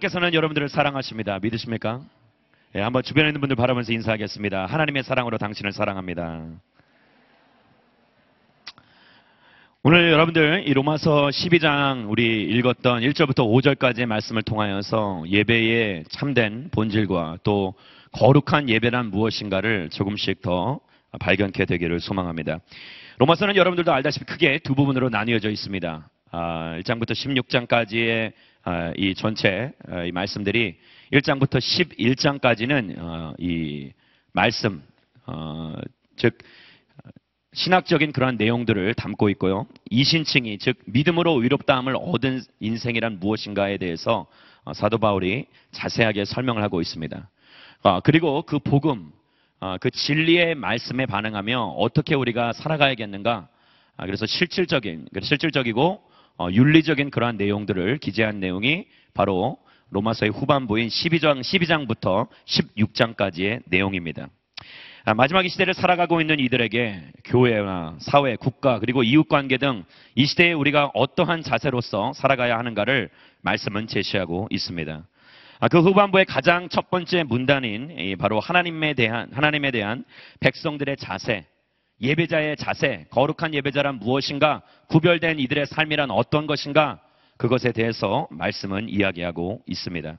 하나님께서는 여러분들을 사랑하십니다. 믿으십니까? 예, 한번 주변에 있는 분들 바라보면서 인사하겠습니다. 하나님의 사랑으로 당신을 사랑합니다. 오늘 여러분들 이 로마서 12장 우리 읽었던 1절부터 5절까지의 말씀을 통하여서 예배의 참된 본질과 또 거룩한 예배란 무엇인가를 조금씩 더 발견케 되기를 소망합니다. 로마서는 여러분들도 알다시피 크게 두 부분으로 나뉘어져 있습니다. 아, 1장부터 16장까지의 아, 이 전체 아, 이 말씀들이 1장부터 11장까지는 어, 이 말씀, 어, 즉 신학적인 그러한 내용들을 담고 있고요. 이신칭이 즉 믿음으로 의롭다함을 얻은 인생이란 무엇인가에 대해서 어, 사도 바울이 자세하게 설명을 하고 있습니다. 아, 그리고 그 복음, 아, 그 진리의 말씀에 반응하며 어떻게 우리가 살아가야겠는가? 아, 그래서 실질적인, 실질적이고 어, 윤리적인 그러한 내용들을 기재한 내용이 바로 로마서의 후반부인 12장, 12장부터 16장까지의 내용입니다. 아, 마지막 이 시대를 살아가고 있는 이들에게 교회나 사회, 국가 그리고 이웃 관계 등 이 시대에 우리가 어떠한 자세로서 살아가야 하는가를 말씀은 제시하고 있습니다. 아, 그 후반부의 가장 첫 번째 문단인 바로 하나님에 대한 하나님에 대한 백성들의 자세, 예배자의 자세, 거룩한 예배자란 무엇인가, 구별된 이들의 삶이란 어떤 것인가, 그것에 대해서 말씀은 이야기하고 있습니다.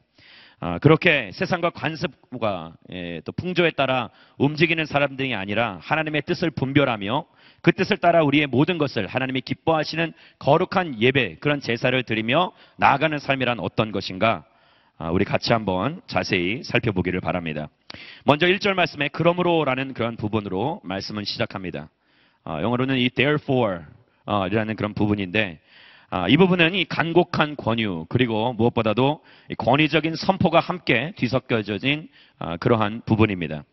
아, 그렇게 세상과 관습과 예, 또 풍조에 따라 움직이는 사람들이 아니라 하나님의 뜻을 분별하며 그 뜻을 따라 우리의 모든 것을 하나님이 기뻐하시는 거룩한 예배 그런 제사를 드리며 나아가는 삶이란 어떤 것인가 아, 우리 같이 한번 자세히 살펴보기를 바랍니다. 먼저 1절 말씀에 그러므로라는 그런 부분으로 말씀은 시작합니다. 아, 영어로는 이 therefore 이라는 그런 부분인데 아, 이 부분은 이 간곡한 권유 그리고 무엇보다도 권위적인 선포가 함께 뒤섞여진 아, 그러한 부분입니다.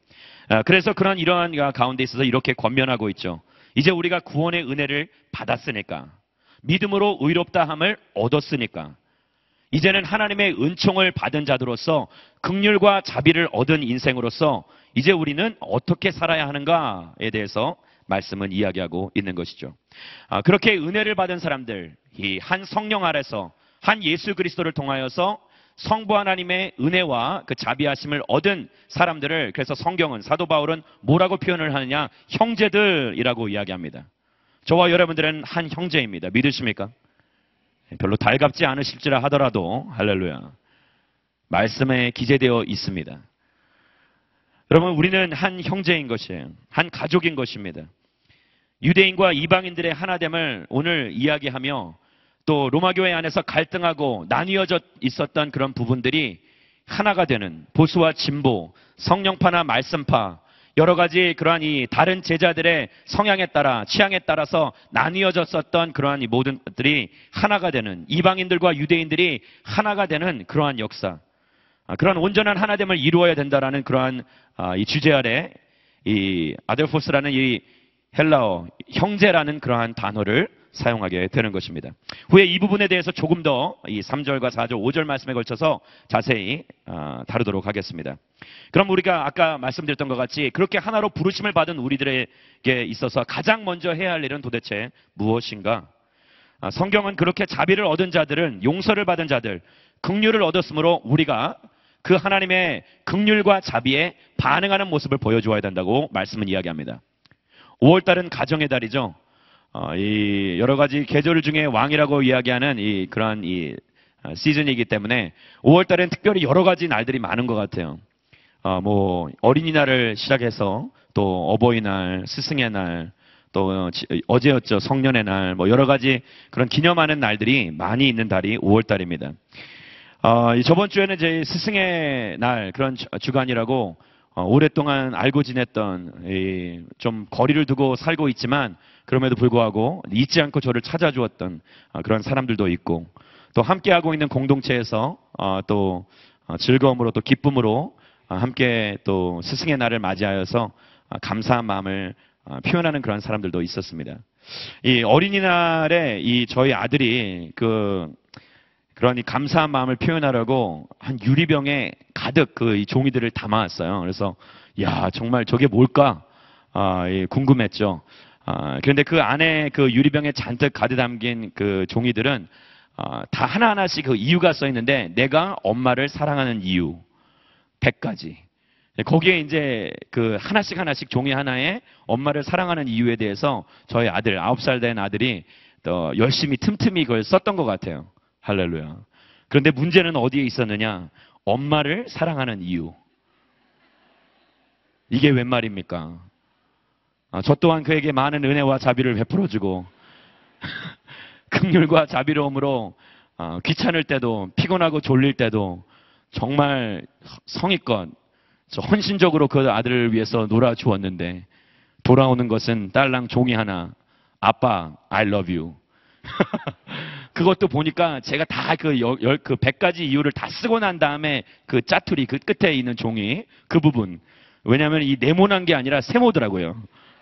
아, 그래서 그런 이러한 가운데 있어서 이렇게 권면하고 있죠. 이제 우리가 구원의 은혜를 받았으니까 믿음으로 의롭다함을 얻었으니까 이제는 하나님의 은총을 받은 자들로서 극률과 자비를 얻은 인생으로서 이제 우리는 어떻게 살아야 하는가에 대해서 말씀은 이야기하고 있는 것이죠. 아, 그렇게 은혜를 받은 사람들, 이 한 성령 아래서 한 예수 그리스도를 통하여서 성부 하나님의 은혜와 그 자비하심을 얻은 사람들을 그래서 성경은 사도 바울은 뭐라고 표현을 하느냐? 형제들이라고 이야기합니다. 저와 여러분들은 한 형제입니다. 믿으십니까? 별로 달갑지 않으실지라 하더라도 할렐루야. 말씀에 기재되어 있습니다. 여러분 우리는 한 형제인 것이에요. 한 가족인 것입니다. 유대인과 이방인들의 하나됨을 오늘 이야기하며 또 로마 교회 안에서 갈등하고 나뉘어져 있었던 그런 부분들이 하나가 되는 보수와 진보, 성령파나 말씀파, 여러 가지 그러한 이 다른 제자들의 성향에 따라 취향에 따라서 나뉘어졌었던 그러한 이 모든 것들이 하나가 되는 이방인들과 유대인들이 하나가 되는 그러한 역사, 아, 그러한 온전한 하나됨을 이루어야 된다라는 그러한 아, 이 주제 아래 이 아델포스라는 이 헬라어 형제라는 그러한 단어를 사용하게 되는 것입니다. 후에 이 부분에 대해서 조금 더 이 3절과 4절, 5절 말씀에 걸쳐서 자세히 어, 다루도록 하겠습니다. 그럼 우리가 아까 말씀드렸던 것 같이 그렇게 하나로 부르심을 받은 우리들에게 있어서 가장 먼저 해야 할 일은 도대체 무엇인가? 아, 성경은 그렇게 자비를 얻은 자들은 용서를 받은 자들, 긍휼을 얻었으므로 우리가 그 하나님의 긍휼과 자비에 반응하는 모습을 보여주어야 된다고 말씀은 이야기합니다. 5월달은 가정의 달이죠. 어, 이 여러 가지 계절 중에 왕이라고 이야기하는 이 그러한 이 어, 시즌이기 때문에 5월 달엔 특별히 여러 가지 날들이 많은 것 같아요. 어, 뭐 어린이날을 시작해서 또 어버이날, 스승의 날, 또 어제였죠 성년의 날, 뭐 여러 가지 그런 기념하는 날들이 많이 있는 달이 5월 달입니다. 어, 저번 주에는 제 스승의 날 그런 주간이라고 어, 오랫동안 알고 지냈던 좀 거리를 두고 살고 있지만 그럼에도 불구하고 잊지 않고 저를 찾아주었던 어, 그런 사람들도 있고 또 함께하고 있는 공동체에서 어, 또 즐거움으로 또 기쁨으로 함께 또 스승의 날을 맞이하여서 감사한 마음을 표현하는 그런 사람들도 있었습니다. 이 어린이날에 이 저희 아들이 그 그러니 감사한 마음을 표현하려고 한 유리병에 가득 그 종이들을 담아왔어요. 그래서 야 정말 저게 뭘까 아, 예, 궁금했죠. 아, 그런데 그 안에 그 유리병에 잔뜩 가득 담긴 그 종이들은 어, 다 하나하나씩 그 이유가 써 있는데 내가 엄마를 사랑하는 이유 100가지. 거기에 이제 그 하나씩 하나씩 종이 하나에 엄마를 사랑하는 이유에 대해서 저희 아들, 9살 된 아들이 또 열심히 틈틈이 그걸 썼던 것 같아요. 할렐루야. 그런데 문제는 어디에 있었느냐? 엄마를 사랑하는 이유. 이게 웬 말입니까? 아, 저 또한 그에게 많은 은혜와 자비를 베풀어주고 극률과 자비로움으로 아, 귀찮을 때도 피곤하고 졸릴 때도 정말 성의껏 저 헌신적으로 그 아들을 위해서 놀아주었는데 돌아오는 것은 딸랑 종이 하나 아빠 I love you 그것도 보니까 제가 다그 열, 그 100가지 이유를 다 쓰고 난 다음에 그 짜투리 그 끝에 있는 종이 그 부분 왜냐하면 이 네모난 게 아니라 세모더라고요.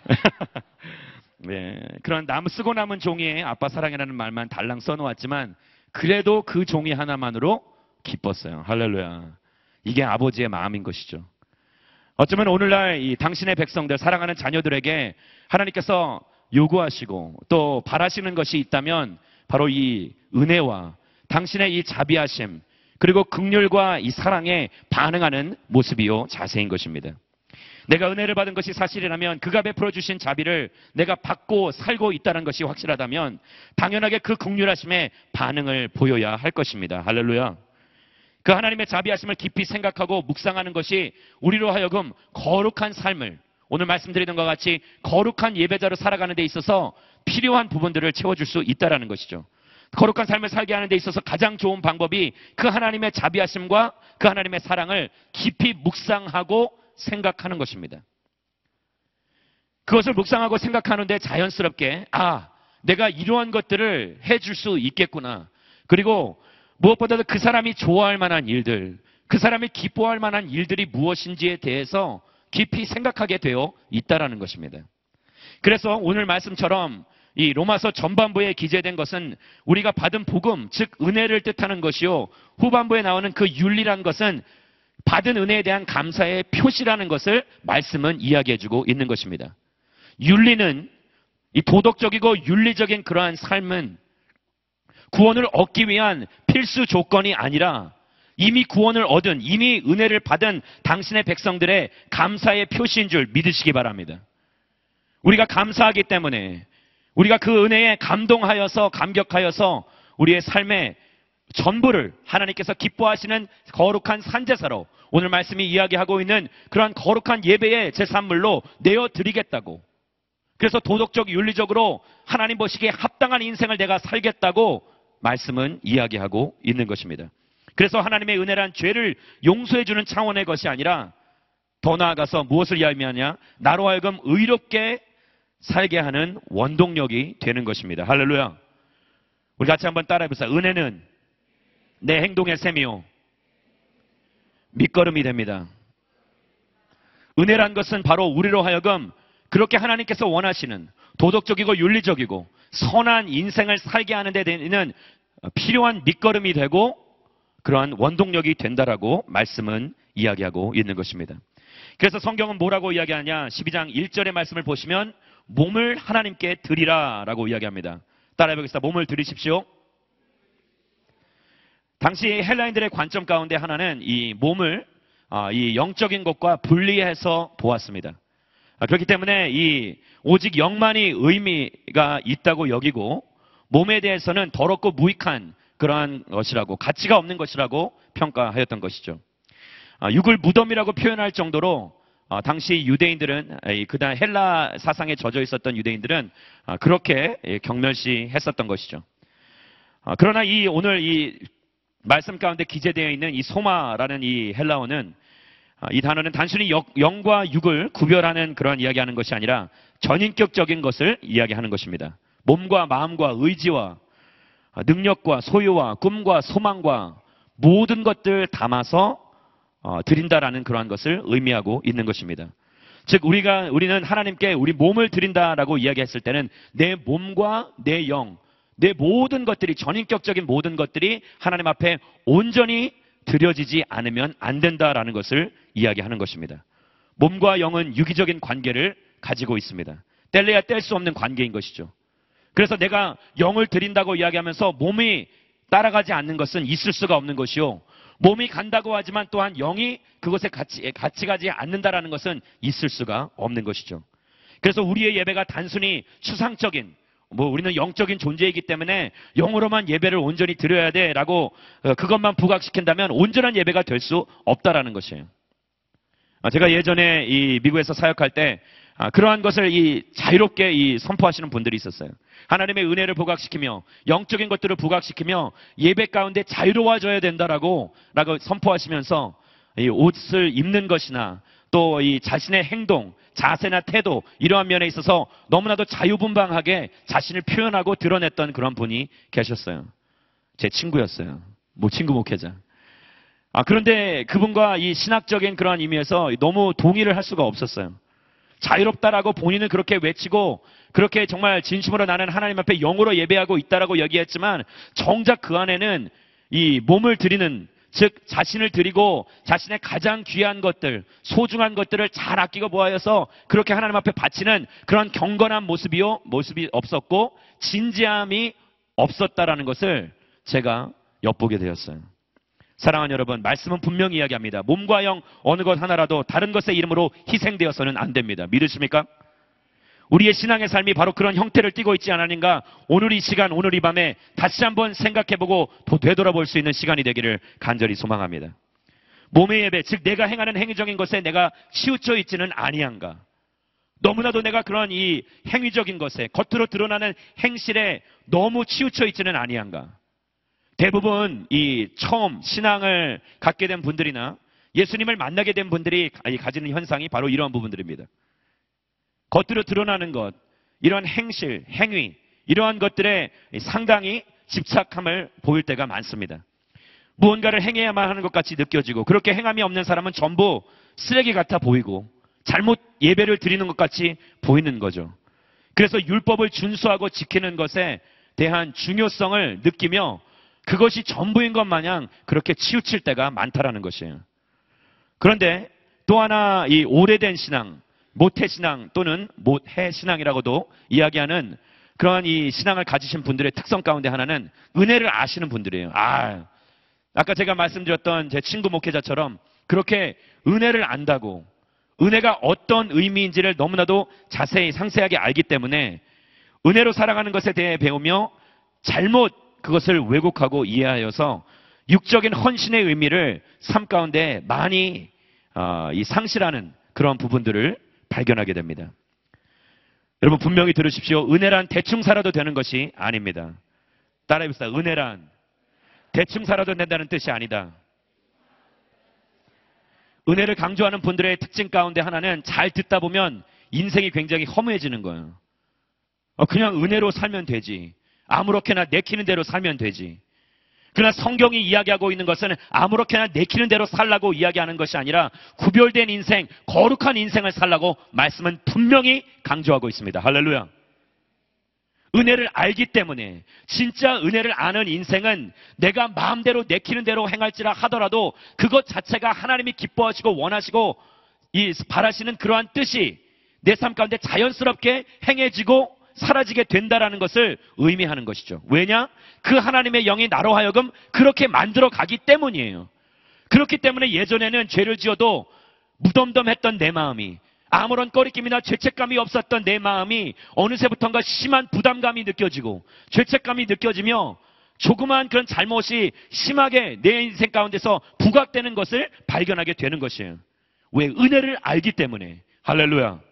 네, 그런 남 쓰고 남은 종이에 아빠 사랑이라는 말만 달랑 써놓았지만 그래도 그 종이 하나만으로 기뻤어요. 할렐루야. 이게 아버지의 마음인 것이죠. 어쩌면 오늘날 이 당신의 백성들 사랑하는 자녀들에게 하나님께서 요구하시고 또 바라시는 것이 있다면 바로 이 은혜와 당신의 이 자비하심 그리고 극률과 이 사랑에 반응하는 모습이요 자세인 것입니다. 내가 은혜를 받은 것이 사실이라면 그가 베풀어 주신 자비를 내가 받고 살고 있다는 것이 확실하다면 당연하게 그 극률하심에 반응을 보여야 할 것입니다. 할렐루야. 그 하나님의 자비하심을 깊이 생각하고 묵상하는 것이 우리로 하여금 거룩한 삶을 오늘 말씀드리는 것 같이 거룩한 예배자로 살아가는 데 있어서 필요한 부분들을 채워줄 수 있다라는 것이죠. 거룩한 삶을 살게 하는 데 있어서 가장 좋은 방법이 그 하나님의 자비하심과 그 하나님의 사랑을 깊이 묵상하고 생각하는 것입니다. 그것을 묵상하고 생각하는데 자연스럽게 아 내가 이러한 것들을 해줄 수 있겠구나. 그리고 무엇보다도 그 사람이 좋아할 만한 일들, 그 사람이 기뻐할 만한 일들이 무엇인지에 대해서 깊이 생각하게 되어 있다라는 것입니다. 그래서 오늘 말씀처럼 이 로마서 전반부에 기재된 것은 우리가 받은 복음, 즉 은혜를 뜻하는 것이요. 후반부에 나오는 그 윤리란 것은 받은 은혜에 대한 감사의 표시라는 것을 말씀은 이야기해주고 있는 것입니다. 윤리는 이 도덕적이고 윤리적인 그러한 삶은 구원을 얻기 위한 필수 조건이 아니라 이미 구원을 얻은 이미 은혜를 받은 당신의 백성들의 감사의 표시인 줄 믿으시기 바랍니다. 우리가 감사하기 때문에 우리가 그 은혜에 감동하여서 감격하여서 우리의 삶의 전부를 하나님께서 기뻐하시는 거룩한 산제사로 오늘 말씀이 이야기하고 있는 그러한 거룩한 예배의 제산물로 내어 드리겠다고. 그래서 도덕적 윤리적으로 하나님 보시기에 합당한 인생을 내가 살겠다고 말씀은 이야기하고 있는 것입니다. 그래서 하나님의 은혜란 죄를 용서해 주는 차원의 것이 아니라 더 나아가서 무엇을 이야기하냐? 나로 하여금 의롭게 살게 하는 원동력이 되는 것입니다. 할렐루야. 우리 같이 한번 따라해 보세요. 은혜는 내 행동의 셈이요. 밑거름이 됩니다. 은혜란 것은 바로 우리로 하여금 그렇게 하나님께서 원하시는 도덕적이고 윤리적이고 선한 인생을 살게 하는 데 되는 필요한 밑거름이 되고 그러한 원동력이 된다라고 말씀은 이야기하고 있는 것입니다. 그래서 성경은 뭐라고 이야기하냐? 12장 1절의 말씀을 보시면 몸을 하나님께 드리라라고 이야기합니다. 따라해 보겠습니다. 몸을 드리십시오. 당시 헬라인들의 관점 가운데 하나는 이 몸을 아, 이 영적인 것과 분리해서 보았습니다. 아, 그렇기 때문에 이 오직 영만이 의미가 있다고 여기고 몸에 대해서는 더럽고 무익한 그러한 것이라고 가치가 없는 것이라고 평가하였던 것이죠. 아, 육을 무덤이라고 표현할 정도로 당시 유대인들은 그다음 헬라 사상에 젖어 있었던 유대인들은 그렇게 경멸시했었던 것이죠. 그러나 이 오늘 이 말씀 가운데 기재되어 있는 이 소마라는 이 헬라어는 아, 이 단어는 단순히 영과 육을 구별하는 그런 이야기하는 것이 아니라 전인격적인 것을 이야기하는 것입니다. 몸과 마음과 의지와 아, 능력과 소유와 꿈과 소망과 모든 것들 담아서 어, 드린다라는 그러한 것을 의미하고 있는 것입니다. 즉 우리가 우리는 하나님께 우리 몸을 드린다라고 이야기했을 때는 내 몸과 내 영, 내 모든 것들이 전인격적인 모든 것들이 하나님 앞에 온전히 드려지지 않으면 안 된다라는 것을 이야기하는 것입니다. 몸과 영은 유기적인 관계를 가지고 있습니다. 뗄래야 뗄 수 없는 관계인 것이죠. 그래서 내가 영을 드린다고 이야기하면서 몸이 따라가지 않는 것은 있을 수가 없는 것이요. 몸이 간다고 하지만 또한 영이 그것에 같이, 같이 가지 않는다라는 것은 있을 수가 없는 것이죠. 그래서 우리의 예배가 단순히 추상적인 뭐 우리는 영적인 존재이기 때문에 영으로만 예배를 온전히 드려야 돼라고 어, 그것만 부각시킨다면 온전한 예배가 될 수 없다라는 것이에요. 아, 제가 예전에 이 미국에서 사역할 때 아, 그러한 것을 이 자유롭게 이 선포하시는 분들이 있었어요. 하나님의 은혜를 부각시키며 영적인 것들을 부각시키며 예배 가운데 자유로워져야 된다라고 라고 선포하시면서 이 옷을 입는 것이나 또 이 자신의 행동, 자세나 태도 이러한 면에 있어서 너무나도 자유분방하게 자신을 표현하고 드러냈던 그런 분이 계셨어요. 제 친구였어요. 뭐 친구 목회자. 아, 그런데 그분과 이 신학적인 그러한 의미에서 너무 동의를 할 수가 없었어요. 자유롭다라고 본인은 그렇게 외치고 그렇게 정말 진심으로 나는 하나님 앞에 영으로 예배하고 있다라고 얘기했지만 정작 그 안에는 이 몸을 드리는 즉 자신을 드리고 자신의 가장 귀한 것들, 소중한 것들을 잘 아끼고 보아여서 그렇게 하나님 앞에 바치는 그런 경건한 모습이요 모습이 없었고 진지함이 없었다라는 것을 제가 엿보게 되었어요. 사랑하는 여러분, 말씀은 분명히 이야기합니다. 몸과 영 어느 것 하나라도 다른 것의 이름으로 희생되어서는 안 됩니다. 믿으십니까? 우리의 신앙의 삶이 바로 그런 형태를 띠고 있지 않았는가? 오늘 이 시간, 오늘 이 밤에 다시 한번 생각해보고 또 되돌아볼 수 있는 시간이 되기를 간절히 소망합니다. 몸의 예배, 즉 내가 행하는 행위적인 것에 내가 치우쳐 있지는 아니한가? 너무나도 내가 그런 이 행위적인 것에 겉으로 드러나는 행실에 너무 치우쳐 있지는 아니한가? 대부분 이 처음 신앙을 갖게 된 분들이나 예수님을 만나게 된 분들이 가지는 현상이 바로 이러한 부분들입니다. 겉으로 드러나는 것, 이러한 행실, 행위, 이러한 것들에 상당히 집착함을 보일 때가 많습니다. 무언가를 행해야만 하는 것 같이 느껴지고 그렇게 행함이 없는 사람은 전부 쓰레기 같아 보이고 잘못 예배를 드리는 것 같이 보이는 거죠. 그래서 율법을 준수하고 지키는 것에 대한 중요성을 느끼며 그것이 전부인 것 마냥 그렇게 치우칠 때가 많다라는 것이에요. 그런데 또 하나 이 오래된 신앙, 모태 신앙 또는 모해 신앙이라고도 이야기하는 그러한 이 신앙을 가지신 분들의 특성 가운데 하나는 은혜를 아시는 분들이에요. 아, 아까 제가 말씀드렸던 제 친구 목회자처럼 그렇게 은혜를 안다고 은혜가 어떤 의미인지를 너무나도 자세히 상세하게 알기 때문에 은혜로 살아가는 것에 대해 배우며 잘못 그것을 왜곡하고 이해하여서 육적인 헌신의 의미를 삶 가운데 많이 어, 상실하는 그런 부분들을 발견하게 됩니다. 여러분 분명히 들으십시오. 은혜란 대충 살아도 되는 것이 아닙니다. 따라해봅시다. 은혜란 대충 살아도 된다는 뜻이 아니다. 은혜를 강조하는 분들의 특징 가운데 하나는 잘 듣다 보면 인생이 굉장히 허무해지는 거예요. 어, 그냥 은혜로 살면 되지. 아무렇게나 내키는 대로 살면 되지. 그러나 성경이 이야기하고 있는 것은 아무렇게나 내키는 대로 살라고 이야기하는 것이 아니라 구별된 인생, 거룩한 인생을 살라고 말씀은 분명히 강조하고 있습니다. 할렐루야. 은혜를 알기 때문에 진짜 은혜를 아는 인생은 내가 마음대로 내키는 대로 행할지라 하더라도 그것 자체가 하나님이 기뻐하시고 원하시고 이 바라시는 그러한 뜻이 내 삶 가운데 자연스럽게 행해지고 사라지게 된다라는 것을 의미하는 것이죠. 왜냐? 그 하나님의 영이 나로 하여금 그렇게 만들어 가기 때문이에요. 그렇기 때문에 예전에는 죄를 지어도 무덤덤했던 내 마음이 아무런 꺼리낌이나 죄책감이 없었던 내 마음이 어느새부턴가 심한 부담감이 느껴지고 죄책감이 느껴지며 조그마한 그런 잘못이 심하게 내 인생 가운데서 부각되는 것을 발견하게 되는 것이에요. 왜? 은혜를 알기 때문에. 할렐루야.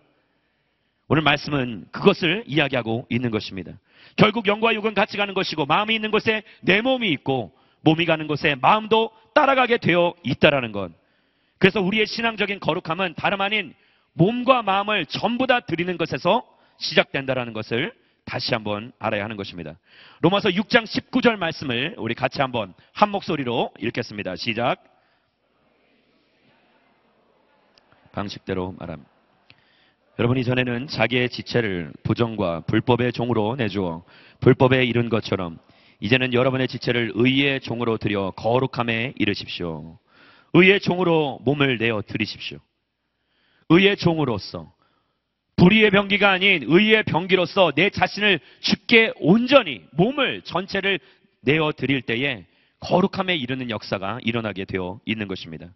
오늘 말씀은 그것을 이야기하고 있는 것입니다. 결국 영과 육은 같이 가는 것이고 마음이 있는 곳에 내 몸이 있고 몸이 가는 곳에 마음도 따라가게 되어 있다라는 것. 그래서 우리의 신앙적인 거룩함은 다름 아닌 몸과 마음을 전부 다 드리는 것에서 시작된다라는 것을 다시 한번 알아야 하는 것입니다. 로마서 6장 19절 말씀을 우리 같이 한번 한 목소리로 읽겠습니다. 시작. 방식대로 말합니다. 여러분 이전에는 자기의 지체를 부정과 불법의 종으로 내주어 불법에 이른 것처럼 이제는 여러분의 지체를 의의 종으로 들여 거룩함에 이르십시오. 의의 종으로 몸을 내어 드리십시오. 의의 종으로서 불의의 병기가 아닌 의의 병기로서 내 자신을 죽게 온전히 몸을 전체를 내어 드릴 때에 거룩함에 이르는 역사가 일어나게 되어 있는 것입니다.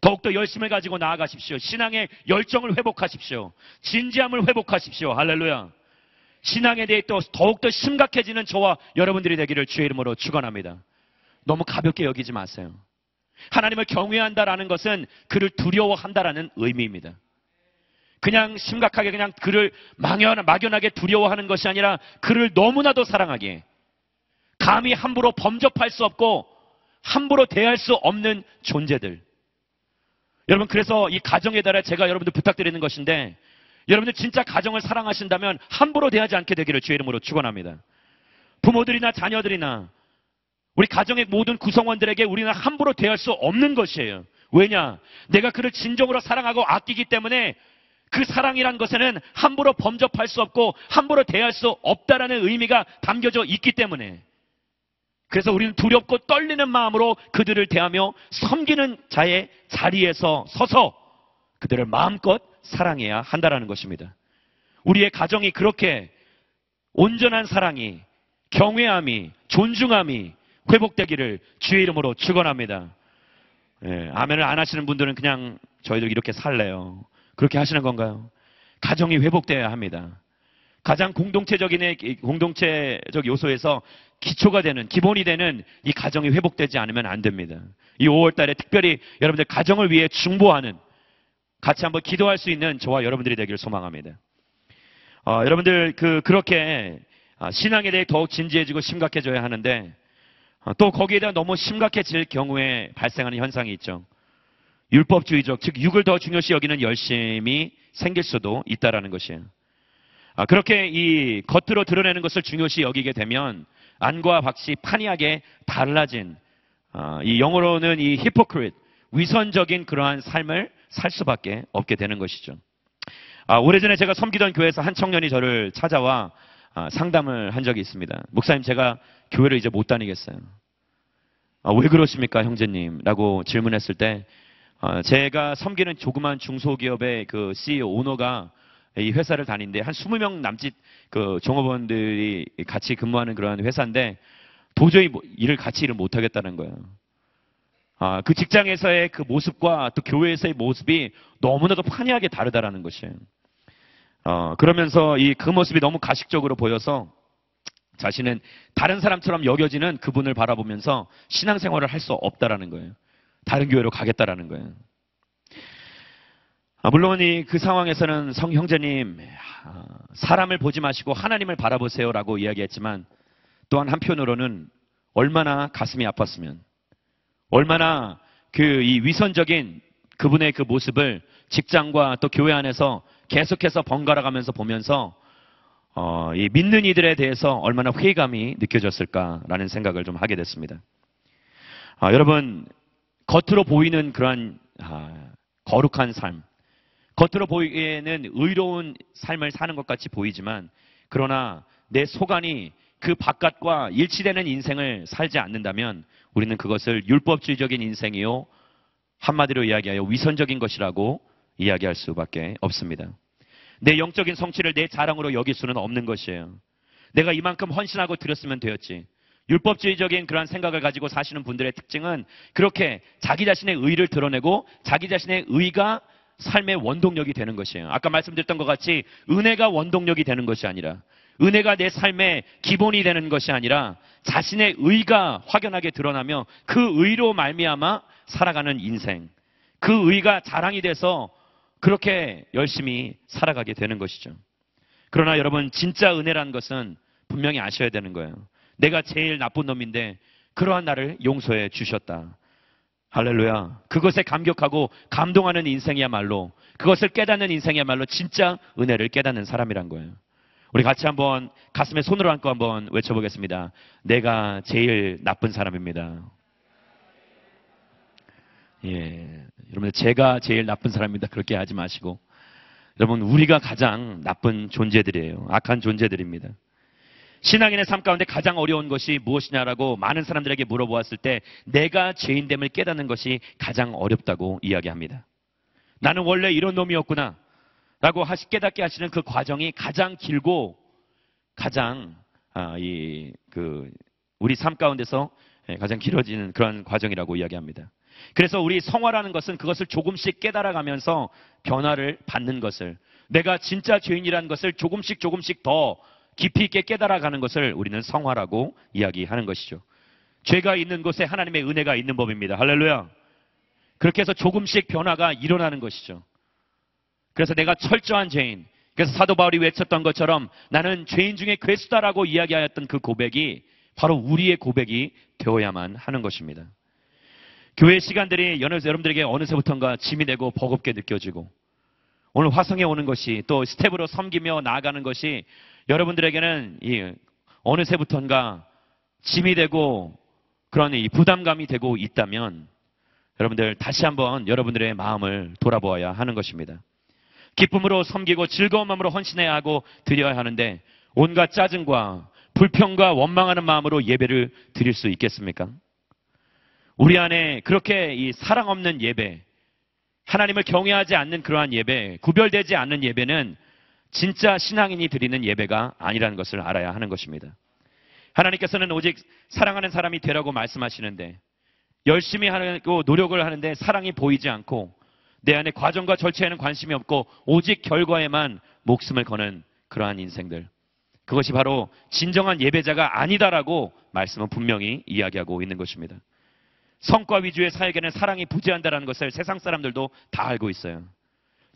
더욱더 열심을 가지고 나아가십시오. 신앙의 열정을 회복하십시오. 진지함을 회복하십시오. 할렐루야. 신앙에 대해 또 더욱더 심각해지는 저와 여러분들이 되기를 주의 이름으로 축원합니다. 너무 가볍게 여기지 마세요. 하나님을 경외한다라는 것은 그를 두려워한다라는 의미입니다. 그냥 심각하게 그냥 그를 막연, 막연하게 두려워하는 것이 아니라 그를 너무나도 사랑하게 감히 함부로 범접할 수 없고 함부로 대할 수 없는 존재들. 여러분 그래서 이 가정에 달해 제가 여러분들 부탁드리는 것인데 여러분들 진짜 가정을 사랑하신다면 함부로 대하지 않게 되기를 주의 이름으로 축원합니다. 부모들이나 자녀들이나 우리 가정의 모든 구성원들에게 우리는 함부로 대할 수 없는 것이에요. 왜냐? 내가 그를 진정으로 사랑하고 아끼기 때문에 그 사랑이란 것에는 함부로 범접할 수 없고 함부로 대할 수 없다라는 의미가 담겨져 있기 때문에 그래서 우리는 두렵고 떨리는 마음으로 그들을 대하며 섬기는 자의 자리에서 서서 그들을 마음껏 사랑해야 한다라는 것입니다. 우리의 가정이 그렇게 온전한 사랑이 경외함이 존중함이 회복되기를 주의 이름으로 축원합니다. 예, 아멘을 안 하시는 분들은 그냥 저희들 이렇게 살래요. 그렇게 하시는 건가요? 가정이 회복되어야 합니다. 가장 공동체적인 공동체적 요소에서 기초가 되는 기본이 되는 이 가정이 회복되지 않으면 안 됩니다. 이 5월 달에 특별히 여러분들 가정을 위해 중보하는 같이 한번 기도할 수 있는 저와 여러분들이 되기를 소망합니다. 어, 여러분들 그 그렇게 아, 신앙에 대해 더욱 진지해지고 심각해져야 하는데 어, 또 거기에 대한 너무 심각해질 경우에 발생하는 현상이 있죠. 율법주의적, 즉 육을 더 중요시 여기는 열심이 생길 수도 있다라는 것이에요. 아, 그렇게 이 겉으로 드러내는 것을 중요시 여기게 되면 안과 박씨 판이하게 달라진 아, 이 영어로는 이 히포크릿 위선적인 그러한 삶을 살 수밖에 없게 되는 것이죠. 아, 오래전에 제가 섬기던 교회에서 한 청년이 저를 찾아와 아, 상담을 한 적이 있습니다. 목사님 제가 교회를 이제 못 다니겠어요. 아, 왜 그러십니까 형제님? 라고 질문했을 때 아, 제가 섬기는 조그만 중소기업의 그 CEO 오너가 이 회사를 다니는데 한 20명 남짓 그 종업원들이 같이 근무하는 그런 회사인데 도저히 뭐 일을 같이 일을 못 하겠다는 거예요. 아, 그 직장에서의 그 모습과 또 교회에서의 모습이 너무나도 판이하게 다르다라는 것이에요. 어, 그러면서 이 그 모습이 너무 가식적으로 보여서 자신은 다른 사람처럼 여겨지는 그분을 바라보면서 신앙생활을 할 수 없다라는 거예요. 다른 교회로 가겠다라는 거예요. 아, 물론 이 그 상황에서는 성 형제님 아, 사람을 보지 마시고 하나님을 바라보세요라고 이야기했지만 또한 한편으로는 얼마나 가슴이 아팠으면 얼마나 그 이 위선적인 그분의 그 모습을 직장과 또 교회 안에서 계속해서 번갈아 가면서 보면서 어, 이 믿는 이들에 대해서 얼마나 회의감이 느껴졌을까라는 생각을 좀 하게 됐습니다. 아, 여러분 겉으로 보이는 그러한 아, 거룩한 삶, 겉으로 보이기에는 의로운 삶을 사는 것 같이 보이지만 그러나 내 속안이 그 바깥과 일치되는 인생을 살지 않는다면 우리는 그것을 율법주의적인 인생이요 한마디로 이야기하여 위선적인 것이라고 이야기할 수밖에 없습니다. 내 영적인 성취를 내 자랑으로 여길 수는 없는 것이에요. 내가 이만큼 헌신하고 드렸으면 되었지. 율법주의적인 그러한 생각을 가지고 사시는 분들의 특징은 그렇게 자기 자신의 의를 드러내고 자기 자신의 의가 삶의 원동력이 되는 것이에요. 아까 말씀드렸던 것 같이 은혜가 원동력이 되는 것이 아니라 은혜가 내 삶의 기본이 되는 것이 아니라 자신의 의가 확연하게 드러나며 그 의로 말미암아 살아가는 인생. 그 의가 자랑이 돼서 그렇게 열심히 살아가게 되는 것이죠. 그러나 여러분 진짜 은혜란 것은 분명히 아셔야 되는 거예요. 내가 제일 나쁜 놈인데 그러한 나를 용서해 주셨다. 할렐루야. 그것에 감격하고 감동하는 인생이야말로 그것을 깨닫는 인생이야말로 진짜 은혜를 깨닫는 사람이란 거예요. 우리 같이 한번 가슴에 손으로 안고 한번 외쳐보겠습니다. 내가 제일 나쁜 사람입니다. 예. 여러분, 제가 제일 나쁜 사람입니다. 그렇게 하지 마시고. 여러분, 우리가 가장 나쁜 존재들이에요. 악한 존재들입니다. 신앙인의 삶 가운데 가장 어려운 것이 무엇이냐라고 많은 사람들에게 물어보았을 때 내가 죄인됨을 깨닫는 것이 가장 어렵다고 이야기합니다. 나는 원래 이런 놈이었구나. 라고 깨닫게 하시는 그 과정이 가장 길고 가장, 아, 이, 그, 우리 삶 가운데서 예, 가장 길어지는 그런 과정이라고 이야기합니다. 그래서 우리 성화라는 것은 그것을 조금씩 깨달아가면서 변화를 받는 것을 내가 진짜 죄인이라는 것을 조금씩 조금씩 더 깊이 있게 깨달아가는 것을 우리는 성화라고 이야기하는 것이죠. 죄가 있는 곳에 하나님의 은혜가 있는 법입니다. 할렐루야. 그렇게 해서 조금씩 변화가 일어나는 것이죠. 그래서 내가 철저한 죄인, 그래서 사도 바울이 외쳤던 것처럼 나는 죄인 중에 괴수다라고 이야기하였던 그 고백이 바로 우리의 고백이 되어야만 하는 것입니다. 교회 시간들이 여러분들에게 어느새부턴가 짐이 되고 버겁게 느껴지고 오늘 화성에 오는 것이 또 스텝으로 섬기며 나아가는 것이 여러분들에게는 이 어느새부턴가 짐이 되고 그런 이 부담감이 되고 있다면 여러분들 다시 한번 여러분들의 마음을 돌아보아야 하는 것입니다. 기쁨으로 섬기고 즐거운 마음으로 헌신해야 하고 드려야 하는데 온갖 짜증과 불평과 원망하는 마음으로 예배를 드릴 수 있겠습니까? 우리 안에 그렇게 이 사랑 없는 예배, 하나님을 경외하지 않는 그러한 예배, 구별되지 않는 예배는 진짜 신앙인이 드리는 예배가 아니라는 것을 알아야 하는 것입니다. 하나님께서는 오직 사랑하는 사람이 되라고 말씀하시는데 열심히 하고 노력을 하는데 사랑이 보이지 않고 내 안에 과정과 절차에는 관심이 없고 오직 결과에만 목숨을 거는 그러한 인생들. 그것이 바로 진정한 예배자가 아니다라고 말씀은 분명히 이야기하고 있는 것입니다. 성과 위주의 사역에는 사랑이 부재한다는 것을 세상 사람들도 다 알고 있어요.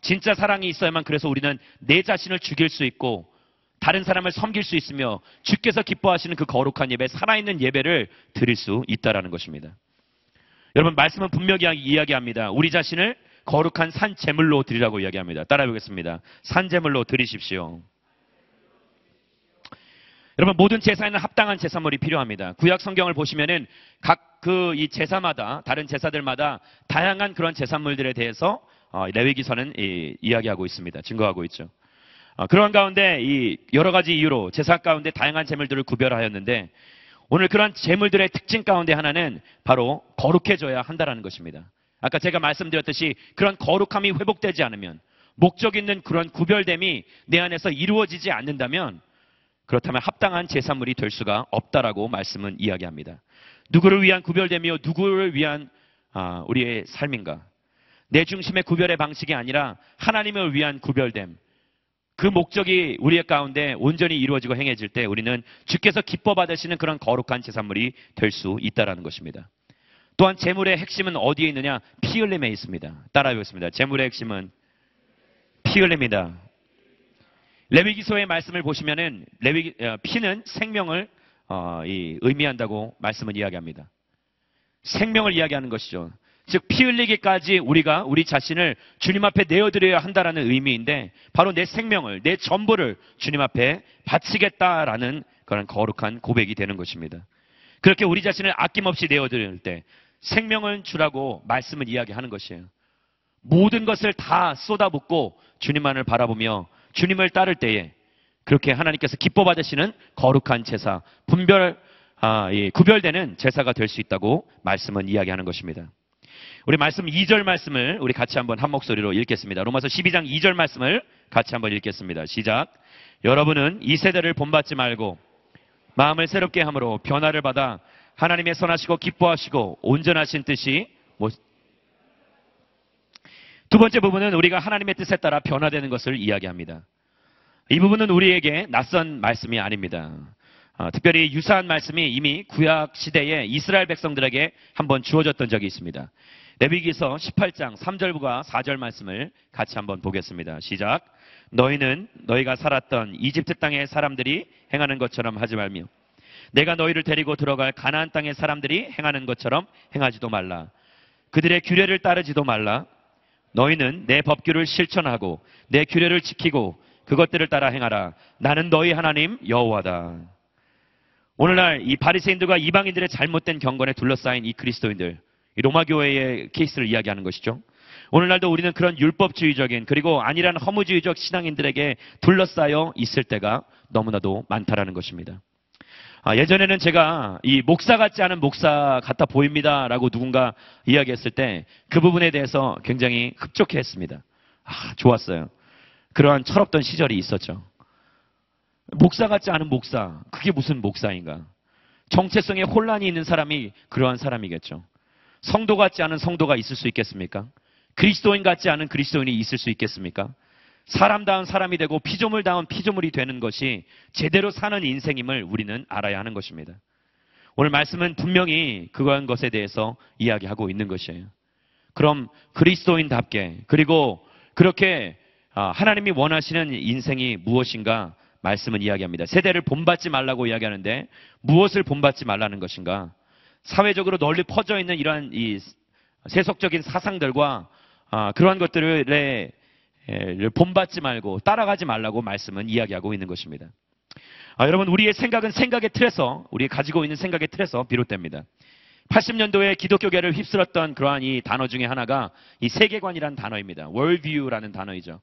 진짜 사랑이 있어야만 그래서 우리는 내 자신을 죽일 수 있고 다른 사람을 섬길 수 있으며 주께서 기뻐하시는 그 거룩한 예배, 살아있는 예배를 드릴 수 있다라는 것입니다. 여러분 말씀은 분명히 이야기합니다. 우리 자신을 거룩한 산 제물로 드리라고 이야기합니다. 따라해 보겠습니다. 산 제물로 드리십시오. 여러분 모든 제사에는 합당한 제사물이 필요합니다. 구약 성경을 보시면은 각 그 이 제사마다 다른 제사들마다 다양한 그런 제사물들에 대해서 어, 레위기서는 이, 이야기하고 있습니다. 증거하고 있죠. 어, 그런 가운데 이 여러 가지 이유로 제사 가운데 다양한 제물들을 구별하였는데 오늘 그런 제물들의 특징 가운데 하나는 바로 거룩해져야 한다라는 것입니다. 아까 제가 말씀드렸듯이 그런 거룩함이 회복되지 않으면 목적 있는 그런 구별됨이 내 안에서 이루어지지 않는다면 그렇다면 합당한 제사물이 될 수가 없다라고 말씀은 이야기합니다. 누구를 위한 구별됨이요 누구를 위한 아, 우리의 삶인가? 내 중심의 구별의 방식이 아니라 하나님을 위한 구별됨. 그 목적이 우리의 가운데 온전히 이루어지고 행해질 때 우리는 주께서 기뻐 받으시는 그런 거룩한 제사물이 될 수 있다라는 것입니다. 또한 재물의 핵심은 어디에 있느냐? 피 흘림에 있습니다. 따라하겠습니다. 재물의 핵심은 피 흘림이다. 레위기서의 말씀을 보시면은 레위 어, 피는 생명을 어, 이, 의미한다고 말씀을 이야기합니다. 생명을 이야기하는 것이죠. 즉 피 흘리기까지 우리가 우리 자신을 주님 앞에 내어드려야 한다라는 의미인데 바로 내 생명을 내 전부를 주님 앞에 바치겠다라는 그런 거룩한 고백이 되는 것입니다. 그렇게 우리 자신을 아낌없이 내어드릴 때 생명을 주라고 말씀을 이야기하는 것이에요. 모든 것을 다 쏟아붓고 주님만을 바라보며 주님을 따를 때에 그렇게 하나님께서 기뻐 받으시는 거룩한 제사, 분별, 아, 예, 구별되는 제사가 될 수 있다고 말씀은 이야기하는 것입니다. 우리 말씀 2절 말씀을 우리 같이 한번 한 목소리로 읽겠습니다. 로마서 12장 2절 말씀을 같이 한번 읽겠습니다. 시작. 여러분은 이 세대를 본받지 말고 마음을 새롭게 함으로 변화를 받아 하나님의 선하시고 기뻐하시고 온전하신 뜻이 뭐... 두 번째 부분은 우리가 하나님의 뜻에 따라 변화되는 것을 이야기합니다. 이 부분은 우리에게 낯선 말씀이 아닙니다. 어, 특별히 유사한 말씀이 이미 구약 시대에 이스라엘 백성들에게 한번 주어졌던 적이 있습니다. 레비기서 18장 3절과 4절 말씀을 같이 한번 보겠습니다. 시작. 너희는 너희가 살았던 이집트 땅의 사람들이 행하는 것처럼 하지 말며 내가 너희를 데리고 들어갈 가나안 땅의 사람들이 행하는 것처럼 행하지도 말라. 그들의 규례를 따르지도 말라. 너희는 내 법규를 실천하고 내 규례를 지키고 그것들을 따라 행하라. 나는 너희 하나님 여호와다. 오늘날 이 바리새인들과 이방인들의 잘못된 경건에 둘러싸인 이 그리스도인들, 이 로마 교회의 케이스를 이야기하는 것이죠. 오늘날도 우리는 그런 율법주의적인 그리고 아니란 허무주의적 신앙인들에게 둘러싸여 있을 때가 너무나도 많다라는 것입니다. 아, 예전에는 제가 이 목사 같지 않은 목사 같아 보입니다라고 누군가 이야기했을 때 그 부분에 대해서 굉장히 흡족해 했습니다. 아, 좋았어요. 그러한 철없던 시절이 있었죠. 목사 같지 않은 목사, 그게 무슨 목사인가? 정체성에 혼란이 있는 사람이 그러한 사람이겠죠. 성도 같지 않은 성도가 있을 수 있겠습니까? 그리스도인 같지 않은 그리스도인이 있을 수 있겠습니까? 사람다운 사람이 되고 피조물다운 피조물이 되는 것이 제대로 사는 인생임을 우리는 알아야 하는 것입니다. 오늘 말씀은 분명히 그러한 것에 대해서 이야기하고 있는 것이에요. 그럼 그리스도인답게 그리고 그렇게 아, 하나님이 원하시는 인생이 무엇인가 말씀은 이야기합니다. 세대를 본받지 말라고 이야기하는데 무엇을 본받지 말라는 것인가? 사회적으로 널리 퍼져 있는 이러한 이 세속적인 사상들과 아, 그러한 것들을 본받지 말고 따라가지 말라고 말씀은 이야기하고 있는 것입니다. 아, 여러분 우리의 생각은 생각의 틀에서 우리 가지고 있는 생각의 틀에서 비롯됩니다. 80년도에 기독교계를 휩쓸었던 그러한 이 단어 중에 하나가 이 세계관이라는 단어입니다. worldview라는 단어이죠.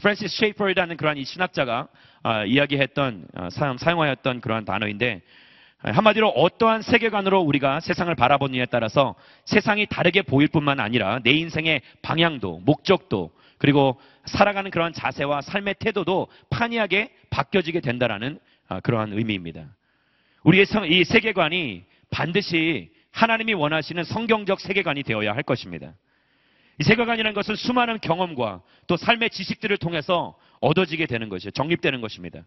프랜시스 쉐이퍼라는 그러한 이 신학자가 아, 이야기했던 아, 사용, 사용하였던 그러한 단어인데 한마디로 어떠한 세계관으로 우리가 세상을 바라보느냐에 따라서 세상이 다르게 보일 뿐만 아니라 내 인생의 방향도 목적도 그리고 살아가는 그러한 자세와 삶의 태도도 판이하게 바뀌어지게 된다라는 아, 그러한 의미입니다. 우리의 이 세계관이 반드시 하나님이 원하시는 성경적 세계관이 되어야 할 것입니다. 이 세계관이라는 것은 수많은 경험과 또 삶의 지식들을 통해서 얻어지게 되는 것이죠. 정립되는 것입니다.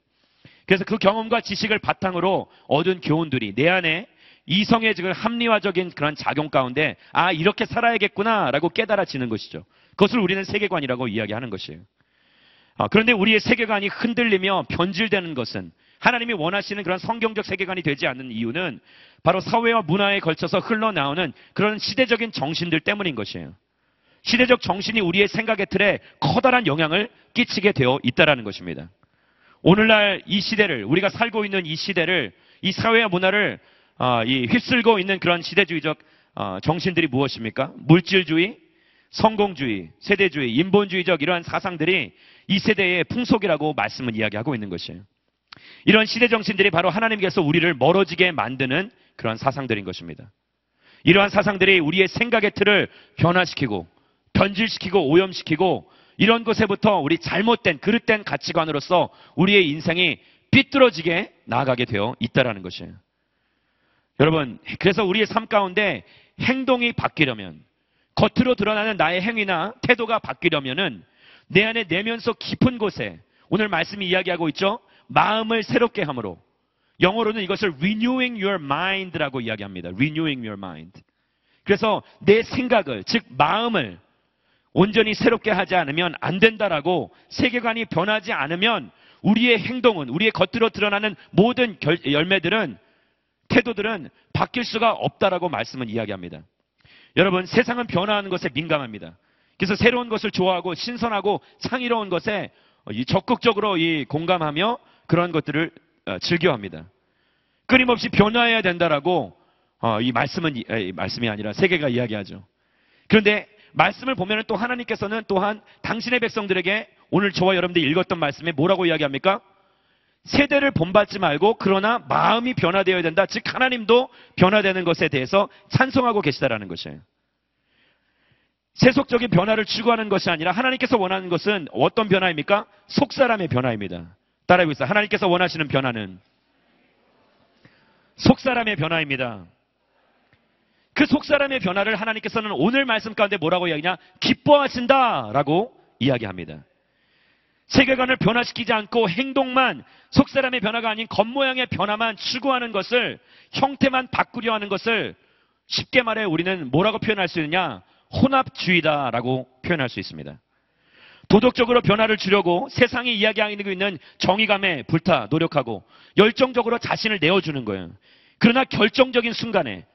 그래서 그 경험과 지식을 바탕으로 얻은 교훈들이 내 안에 이성의 지금 합리화적인 그런 작용 가운데 아 이렇게 살아야겠구나라고 깨달아지는 것이죠. 그것을 우리는 세계관이라고 이야기하는 것이에요. 아, 그런데 우리의 세계관이 흔들리며 변질되는 것은 하나님이 원하시는 그런 성경적 세계관이 되지 않는 이유는 바로 사회와 문화에 걸쳐서 흘러나오는 그런 시대적인 정신들 때문인 것이에요. 시대적 정신이 우리의 생각의 틀에 커다란 영향을 끼치게 되어 있다라는 것입니다. 오늘날 이 시대를 우리가 살고 있는 이 시대를 이 사회와 문화를 어, 이 휩쓸고 있는 그런 시대주의적 어, 정신들이 무엇입니까? 물질주의, 성공주의, 세대주의, 인본주의적 이러한 사상들이 이 세대의 풍속이라고 말씀을 이야기하고 있는 것이에요. 이런 시대 정신들이 바로 하나님께서 우리를 멀어지게 만드는 그런 사상들인 것입니다. 이러한 사상들이 우리의 생각의 틀을 변화시키고 변질시키고 오염시키고 이런 것에부터 우리 잘못된 그릇된 가치관으로서 우리의 인생이 삐뚤어지게 나아가게 되어 있다라는 것이에요. 여러분, 그래서 우리의 삶 가운데 행동이 바뀌려면 겉으로 드러나는 나의 행위나 태도가 바뀌려면은 내 안에 내면 속 깊은 곳에 오늘 말씀이 이야기하고 있죠. 마음을 새롭게 함으로 영어로는 이것을 renewing your mind라고 이야기합니다. renewing your mind. 그래서 내 생각을 즉 마음을 온전히 새롭게 하지 않으면 안 된다라고 세계관이 변하지 않으면 우리의 행동은 우리의 겉으로 드러나는 모든 결, 열매들은 태도들은 바뀔 수가 없다라고 말씀은 이야기합니다. 여러분 세상은 변화하는 것에 민감합니다. 그래서 새로운 것을 좋아하고 신선하고 창의로운 것에 적극적으로 공감하며 그런 것들을 어, 즐겨합니다. 끊임없이 변화해야 된다라고 어, 이 말씀은 말씀이 아니라 세계가 이야기하죠. 그런데 말씀을 보면 또 하나님께서는 또한 당신의 백성들에게 오늘 저와 여러분들이 읽었던 말씀에 뭐라고 이야기합니까? 세대를 본받지 말고 그러나 마음이 변화되어야 된다. 즉 하나님도 변화되는 것에 대해서 찬송하고 계시다라는 것이에요. 세속적인 변화를 추구하는 것이 아니라 하나님께서 원하는 것은 어떤 변화입니까? 속사람의 변화입니다. 따라해보고 있어요. 하나님께서 원하시는 변화는 속사람의 변화입니다. 그 속사람의 변화를 하나님께서는 오늘 말씀 가운데 뭐라고 이야기냐? 기뻐하신다라고 이야기합니다. 세계관을 변화시키지 않고 행동만 속사람의 변화가 아닌 겉모양의 변화만 추구하는 것을 형태만 바꾸려 하는 것을 쉽게 말해 우리는 뭐라고 표현할 수 있느냐? 혼합주의다라고 표현할 수 있습니다. 도덕적으로 변화를 주려고 세상이 이야기하고 있는 정의감에 불타 노력하고 열정적으로 자신을 내어주는 거예요. 그러나 결정적인 순간에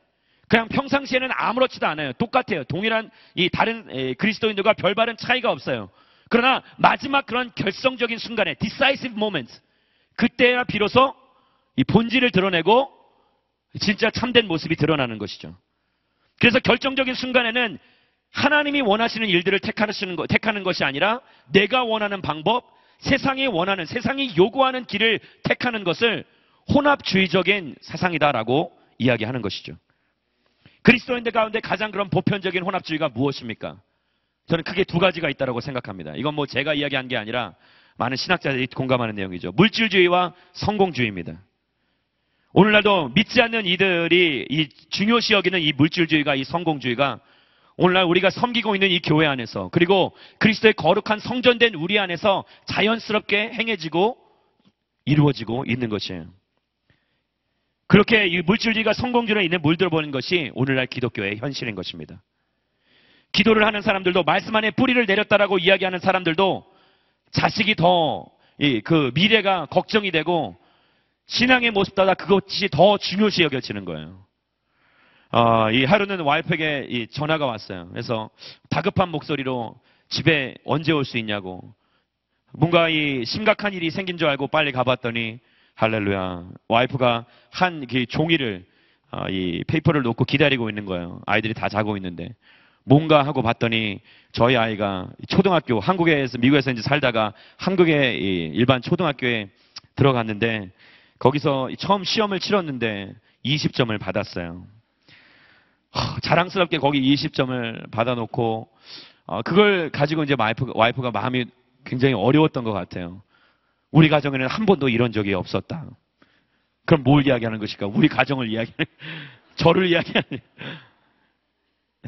그냥 평상시에는 아무렇지도 않아요. 똑같아요. 동일한 이 다른 그리스도인들과 별다른 차이가 없어요. 그러나 마지막 그런 결정적인 순간에 decisive moment 그때야 비로소 이 본질을 드러내고 진짜 참된 모습이 드러나는 것이죠. 그래서 결정적인 순간에는 하나님이 원하시는 일들을 택하는, 것, 택하는 것이 아니라 내가 원하는 방법, 세상이 원하는, 세상이 요구하는 길을 택하는 것을 혼합주의적인 사상이다라고 이야기하는 것이죠. 그리스도인들 가운데 가장 그런 보편적인 혼합주의가 무엇입니까? 저는 크게 두 가지가 있다고 생각합니다. 이건 뭐 제가 이야기한 게 아니라 많은 신학자들이 공감하는 내용이죠. 물질주의와 성공주의입니다. 오늘날도 믿지 않는 이들이 이 중요시 여기는 이 물질주의가 이 성공주의가 오늘날 우리가 섬기고 있는 이 교회 안에서 그리고 그리스도의 거룩한 성전된 우리 안에서 자연스럽게 행해지고 이루어지고 있는 것이에요. 그렇게 이 물질주의가 성공주의에 있는 물들어 버린 것이 오늘날 기독교의 현실인 것입니다. 기도를 하는 사람들도 말씀 안에 뿌리를 내렸다라고 이야기하는 사람들도 자식이 더 그 미래가 걱정이 되고 신앙의 모습보다 그것이 더 중요시 여겨지는 거예요. 어, 이 하루는 와이프에게 이 전화가 왔어요. 그래서 다급한 목소리로 집에 언제 올 수 있냐고. 뭔가 이 심각한 일이 생긴 줄 알고 빨리 가봤더니 할렐루야. 와이프가 한그 종이를 어, 이 페이퍼를 놓고 기다리고 있는 거예요. 아이들이 다 자고 있는데 뭔가 하고 봤더니 저희 아이가 초등학교 한국에서 미국에서 이제 살다가 한국의 이 일반 초등학교에 들어갔는데 거기서 처음 시험을 치렀는데 20점을 받았어요. 허, 자랑스럽게 거기 20점을 받아놓고 어, 그걸 가지고 이제 와이프, 와이프가 마음이 굉장히 어려웠던 것 같아요. 우리 가정에는 한 번도 이런 적이 없었다. 그럼 뭘 이야기하는 것일까? 우리 가정을 이야기하는, 저를 이야기하는.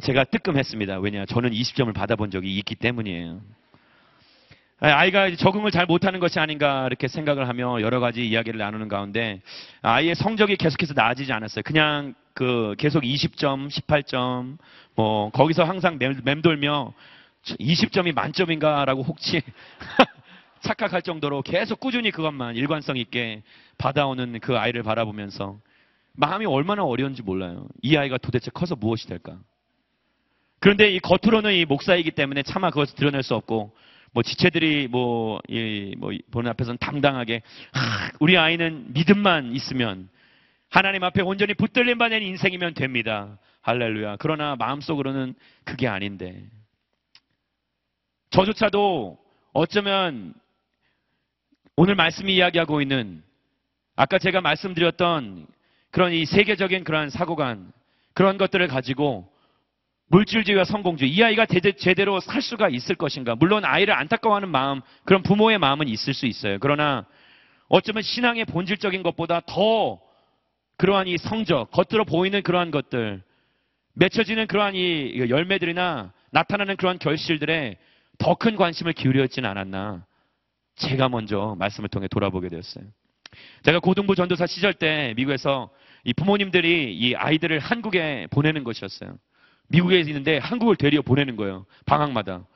제가 뜨끔했습니다. 왜냐? 저는 20점을 받아본 적이 있기 때문이에요. 아이가 적응을 잘 못하는 것이 아닌가 이렇게 생각을 하며 여러 가지 이야기를 나누는 가운데 아이의 성적이 계속해서 나아지지 않았어요. 그냥 그 계속 20점, 18점 뭐 거기서 항상 맴돌며 20점이 만점인가라고 혹시 착각할 정도로 계속 꾸준히 그것만 일관성 있게 받아오는 그 아이를 바라보면서 마음이 얼마나 어려운지 몰라요. 이 아이가 도대체 커서 무엇이 될까? 그런데 이 겉으로는 이 목사이기 때문에 차마 그것을 드러낼 수 없고 뭐 지체들이 뭐, 이, 뭐 보는 앞에서는 당당하게 하, 우리 아이는 믿음만 있으면 하나님 앞에 온전히 붙들림 받는 인생이면 됩니다. 할렐루야. 그러나 마음속으로는 그게 아닌데 저조차도 어쩌면 오늘 말씀이 이야기하고 있는 아까 제가 말씀드렸던 그런 이 세계적인 그런 사고관 그런 것들을 가지고 물질주의와 성공주의 이 아이가 제대로 살 수가 있을 것인가? 물론 아이를 안타까워하는 마음 그런 부모의 마음은 있을 수 있어요. 그러나 어쩌면 신앙의 본질적인 것보다 더 그러한 이 성적 겉으로 보이는 그러한 것들 맺혀지는 그러한 이 열매들이나 나타나는 그러한 결실들에 더 큰 관심을 기울였지는 않았나 제가 먼저 말씀을 통해 돌아보게 되었어요. 제가 고등부 전도사 시절 때 미국에서 이 부모님들이 이 아이들을 한국에 보내는 것이었어요. 미국에 있는데 한국을 데리어 보내는 거예요. 방학마다.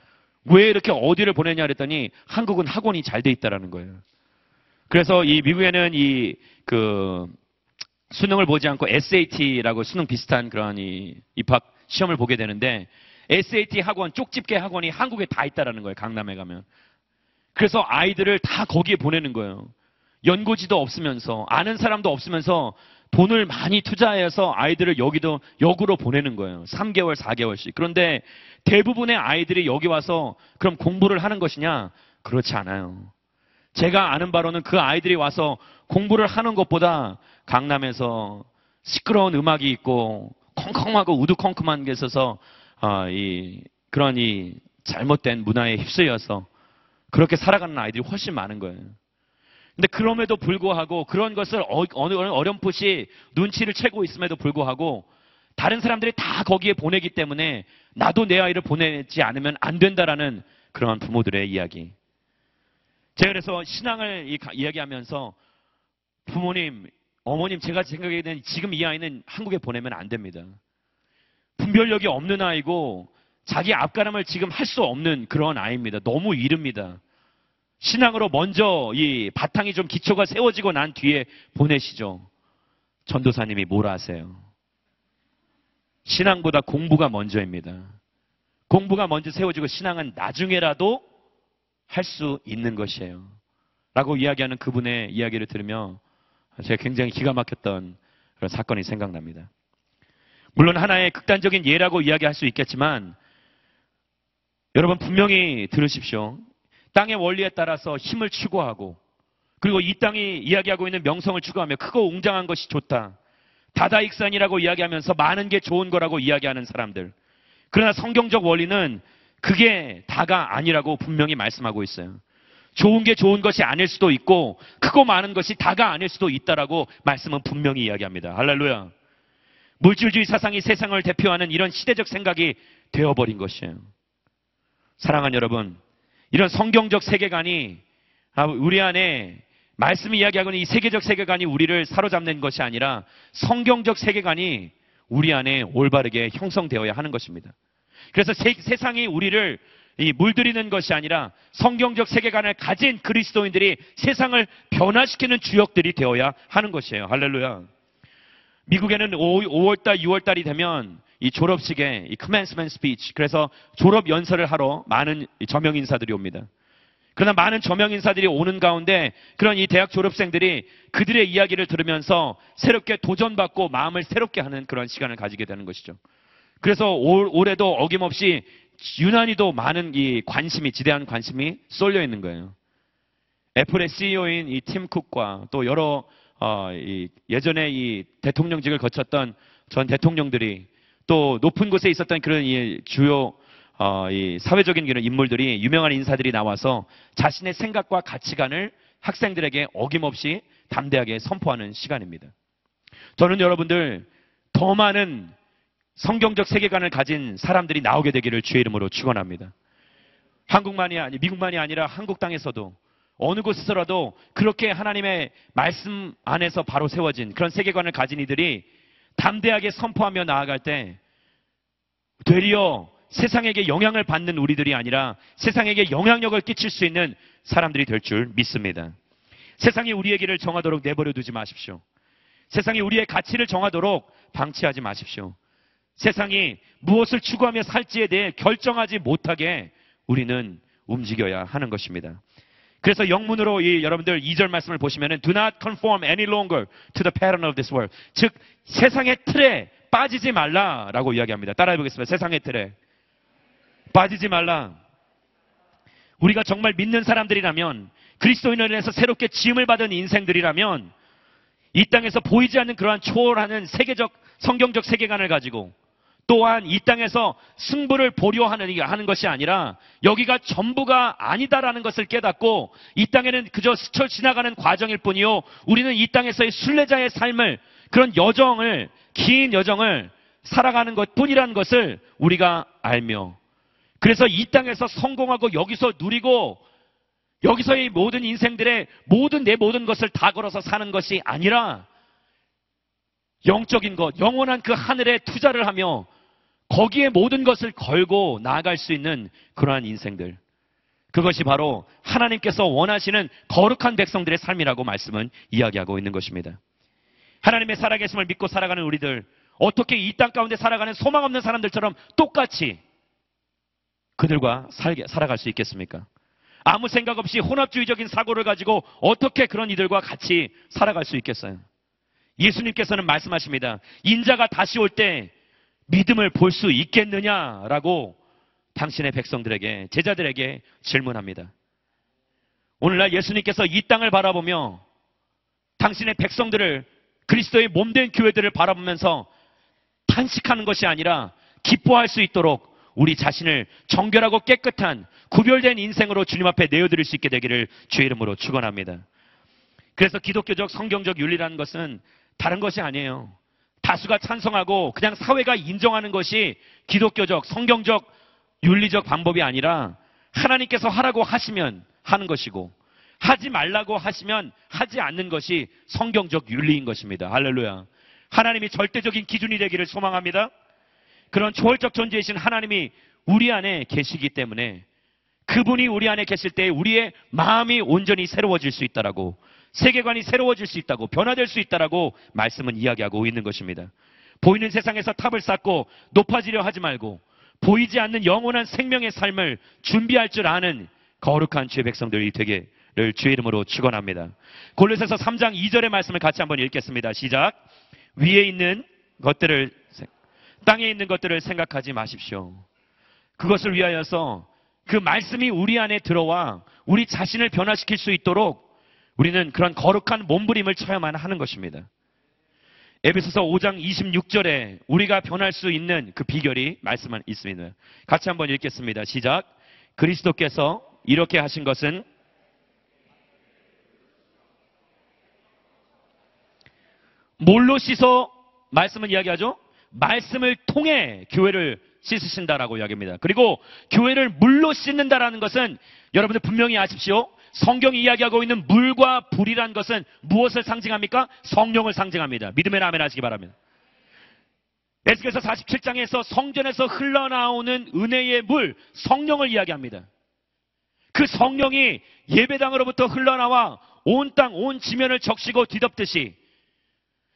왜 이렇게 어디를 보내냐 그랬더니 한국은 학원이 잘 돼 있다라는 거예요. 그래서 이 미국에는 이 그 수능을 보지 않고 SAT라고 수능 비슷한 그런 이 입학 시험을 보게 되는데 SAT 학원, 쪽집게 학원이 한국에 다 있다라는 거예요. 강남에 가면. 그래서 아이들을 다 거기에 보내는 거예요. 연고지도 없으면서 아는 사람도 없으면서 돈을 많이 투자해서 아이들을 여기도 역으로 보내는 거예요. 3개월, 4개월씩. 그런데 대부분의 아이들이 여기 와서 그럼 공부를 하는 것이냐? 그렇지 않아요. 제가 아는 바로는 그 아이들이 와서 공부를 하는 것보다 강남에서 시끄러운 음악이 있고 콩콩하고 우두콩콩한 게 있어서 어, 이 그런 이 잘못된 문화에 휩쓸려서 그렇게 살아가는 아이들이 훨씬 많은 거예요. 근데 그럼에도 불구하고 그런 것을 어, 어느 어렴풋이 눈치를 채고 있음에도 불구하고 다른 사람들이 다 거기에 보내기 때문에 나도 내 아이를 보내지 않으면 안 된다라는 그러한 부모들의 이야기. 제가 그래서 신앙을 이야기하면서 부모님, 어머님 제가 생각하기에는 지금 이 아이는 한국에 보내면 안 됩니다. 분별력이 없는 아이고 자기 앞가람을 지금 할 수 없는 그런 아이입니다. 너무 이릅니다. 신앙으로 먼저 이 바탕이 좀 기초가 세워지고 난 뒤에 보내시죠. 전도사님이 뭐라 하세요? 신앙보다 공부가 먼저입니다. 공부가 먼저 세워지고 신앙은 나중에라도 할 수 있는 것이에요. 라고 이야기하는 그분의 이야기를 들으며 제가 굉장히 기가 막혔던 그런 사건이 생각납니다. 물론 하나의 극단적인 예라고 이야기할 수 있겠지만 여러분 분명히 들으십시오. 땅의 원리에 따라서 힘을 추구하고 그리고 이 땅이 이야기하고 있는 명성을 추구하며 크고 웅장한 것이 좋다. 다다익산이라고 이야기하면서 많은 게 좋은 거라고 이야기하는 사람들. 그러나 성경적 원리는 그게 다가 아니라고 분명히 말씀하고 있어요. 좋은 게 좋은 것이 아닐 수도 있고 크고 많은 것이 다가 아닐 수도 있다라고 말씀은 분명히 이야기합니다. 할렐루야. 물질주의 사상이 세상을 대표하는 이런 시대적 생각이 되어버린 것이에요. 사랑하는 여러분, 이런 성경적 세계관이 아, 우리 안에 말씀이 이야기하고는 이 세계적 세계관이 우리를 사로잡는 것이 아니라 성경적 세계관이 우리 안에 올바르게 형성되어야 하는 것입니다. 그래서 세, 상이 우리를 물들이는 것이 아니라 성경적 세계관을 가진 그리스도인들이 세상을 변화시키는 주역들이 되어야 하는 것이에요. 할렐루야. 미국에는 5, 월달 6월달이 되면 이 졸업식에 이 commencement speech, 그래서 졸업 연설을 하러 많은 저명 인사들이 옵니다. 그러나 많은 저명 인사들이 오는 가운데 그런 이 대학 졸업생들이 그들의 이야기를 들으면서 새롭게 도전받고 마음을 새롭게 하는 그런 시간을 가지게 되는 것이죠. 그래서 올, 올해도 어김없이 유난히도 많은 이 관심이, 지대한 관심이 쏠려 있는 거예요. 애플의 CEO인 이 팀 쿡과 또 여러 어, 이 예전에 이 대통령직을 거쳤던 전 대통령들이 또 높은 곳에 있었던 그런 이 주요 어, 이 사회적인 그런 인물들이 유명한 인사들이 나와서 자신의 생각과 가치관을 학생들에게 어김없이 담대하게 선포하는 시간입니다. 저는 여러분들 더 많은 성경적 세계관을 가진 사람들이 나오게 되기를 주의 이름으로 축원합니다. 한국만이 아니 미국만이 아니라 한국 땅에서도 어느 곳에서라도 그렇게 하나님의 말씀 안에서 바로 세워진 그런 세계관을 가진 이들이 담대하게 선포하며 나아갈 때 되려 세상에게 영향을 받는 우리들이 아니라 세상에게 영향력을 끼칠 수 있는 사람들이 될 줄 믿습니다. 세상이 우리의 길을 정하도록 내버려 두지 마십시오. 세상이 우리의 가치를 정하도록 방치하지 마십시오. 세상이 무엇을 추구하며 살지에 대해 결정하지 못하게 우리는 움직여야 하는 것입니다. 그래서 영문으로 이 여러분들 2절 말씀을 보시면은 do not conform any longer to the pattern of this world. 즉 세상의 틀에 빠지지 말라라고 이야기합니다. 따라해 보겠습니다. 세상의 틀에 빠지지 말라. 우리가 정말 믿는 사람들이라면 그리스도인을 해서 새롭게 지음을 받은 인생들이라면 이 땅에서 보이지 않는 그러한 초월하는 세계적 성경적 세계관을 가지고 또한 이 땅에서 승부를 보려 하는, 하는 것이 아니라 여기가 전부가 아니다라는 것을 깨닫고 이 땅에는 그저 스쳐 지나가는 과정일 뿐이요. 우리는 이 땅에서의 순례자의 삶을 그런 여정을, 긴 여정을 살아가는 것 뿐이라는 것을 우리가 알며 그래서 이 땅에서 성공하고 여기서 누리고 여기서의 모든 인생들의 모든 내 모든 것을 다 걸어서 사는 것이 아니라 영적인 것, 영원한 그 하늘에 투자를 하며 거기에 모든 것을 걸고 나아갈 수 있는 그러한 인생들. 그것이 바로 하나님께서 원하시는 거룩한 백성들의 삶이라고 말씀은 이야기하고 있는 것입니다. 하나님의 살아계심을 믿고 살아가는 우리들, 어떻게 이 땅 가운데 살아가는 소망 없는 사람들처럼 똑같이 그들과 살게, 살아갈 수 있겠습니까? 아무 생각 없이 혼합주의적인 사고를 가지고 어떻게 그런 이들과 같이 살아갈 수 있겠어요? 예수님께서는 말씀하십니다. 인자가 다시 올 때 믿음을 볼 수 있겠느냐라고 당신의 백성들에게, 제자들에게 질문합니다. 오늘날 예수님께서 이 땅을 바라보며 당신의 백성들을 그리스도의 몸된 교회들을 바라보면서 탄식하는 것이 아니라 기뻐할 수 있도록 우리 자신을 정결하고 깨끗한 구별된 인생으로 주님 앞에 내어드릴 수 있게 되기를 주의 이름으로 축원합니다. 그래서 기독교적 성경적 윤리라는 것은 다른 것이 아니에요. 다수가 찬성하고 그냥 사회가 인정하는 것이 기독교적, 성경적, 윤리적 방법이 아니라 하나님께서 하라고 하시면 하는 것이고 하지 말라고 하시면 하지 않는 것이 성경적 윤리인 것입니다. 할렐루야. 하나님이 절대적인 기준이 되기를 소망합니다. 그런 초월적 존재이신 하나님이 우리 안에 계시기 때문에 그분이 우리 안에 계실 때 우리의 마음이 온전히 새로워질 수 있다라고 세계관이 새로워질 수 있다고 변화될 수 있다라고 말씀은 이야기하고 있는 것입니다. 보이는 세상에서 탑을 쌓고 높아지려 하지 말고 보이지 않는 영원한 생명의 삶을 준비할 줄 아는 거룩한 주의 백성들이 되기를 주의 이름으로 축원합니다. 골로새서 3장 2절의 말씀을 같이 한번 읽겠습니다. 시작. 위에 있는 것들을 땅에 있는 것들을 생각하지 마십시오. 그것을 위하여서 그 말씀이 우리 안에 들어와 우리 자신을 변화시킬 수 있도록 우리는 그런 거룩한 몸부림을 쳐야만 하는 것입니다. 에베소서 5장 26절에 우리가 변할 수 있는 그 비결이 말씀만 있습니다. 같이 한번 읽겠습니다. 시작. 그리스도께서 이렇게 하신 것은 뭘로 씻어 말씀을 이야기하죠? 말씀을 통해 교회를 씻으신다라고 이야기합니다. 그리고 교회를 물로 씻는다라는 것은 여러분들 분명히 아십시오. 성경이 이야기하고 있는 물과 불이란 것은 무엇을 상징합니까? 성령을 상징합니다. 믿음의 아멘 하시기 바랍니다. 에스겔서 47장에서 성전에서 흘러나오는 은혜의 물, 성령을 이야기합니다. 그 성령이 예배당으로부터 흘러나와 온 땅, 온 지면을 적시고 뒤덮듯이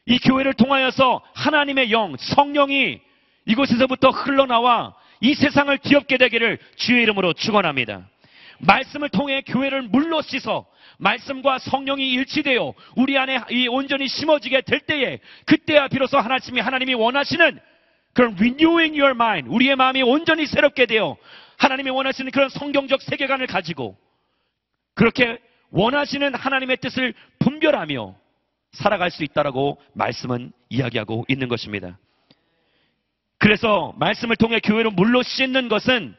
이 교회를 통하여서 하나님의 영, 성령이 이곳에서부터 흘러나와 이 세상을 뒤엎게 되기를 주의 이름으로 축원합니다. 말씀을 통해 교회를 물로 씻어 말씀과 성령이 일치되어 우리 안에 이 온전히 심어지게 될 때에 그때야 비로소 하나님이 하나님이 원하시는 그런 renewing your mind 우리의 마음이 온전히 새롭게 되어 하나님이 원하시는 그런 성경적 세계관을 가지고 그렇게 원하시는 하나님의 뜻을 분별하며 살아갈 수 있다라고 말씀은 이야기하고 있는 것입니다. 그래서 말씀을 통해 교회로 물로 씻는 것은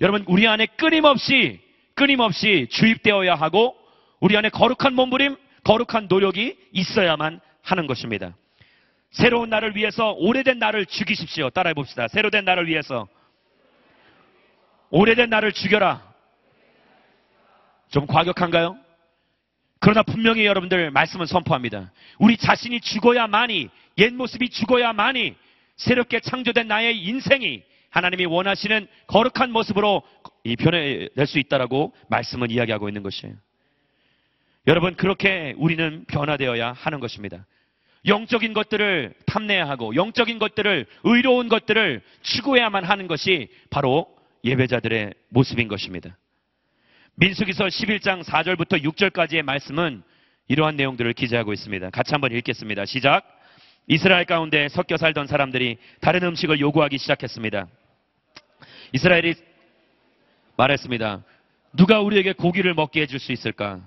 여러분 우리 안에 끊임없이 끊임없이 주입되어야 하고 우리 안에 거룩한 몸부림, 거룩한 노력이 있어야만 하는 것입니다. 새로운 날을 위해서 오래된 날을 죽이십시오. 따라해 봅시다. 새로된 날을 위해서 오래된 날을 죽여라. 좀 과격한가요? 그러나 분명히 여러분들 말씀은 선포합니다. 우리 자신이 죽어야만이 옛 모습이 죽어야만이 새롭게 창조된 나의 인생이 하나님이 원하시는 거룩한 모습으로 이 변해낼 수 있다라고 말씀은 이야기하고 있는 것이에요. 여러분 그렇게 우리는 변화되어야 하는 것입니다. 영적인 것들을 탐내하고 영적인 것들을 의로운 것들을 추구해야만 하는 것이 바로 예배자들의 모습인 것입니다. 민수기서 11장 4절부터 6절까지의 말씀은 이러한 내용들을 기재하고 있습니다. 같이 한번 읽겠습니다. 시작. 이스라엘 가운데 섞여 살던 사람들이 다른 음식을 요구하기 시작했습니다. 이스라엘이 말했습니다. 누가 우리에게 고기를 먹게 해줄 수 있을까?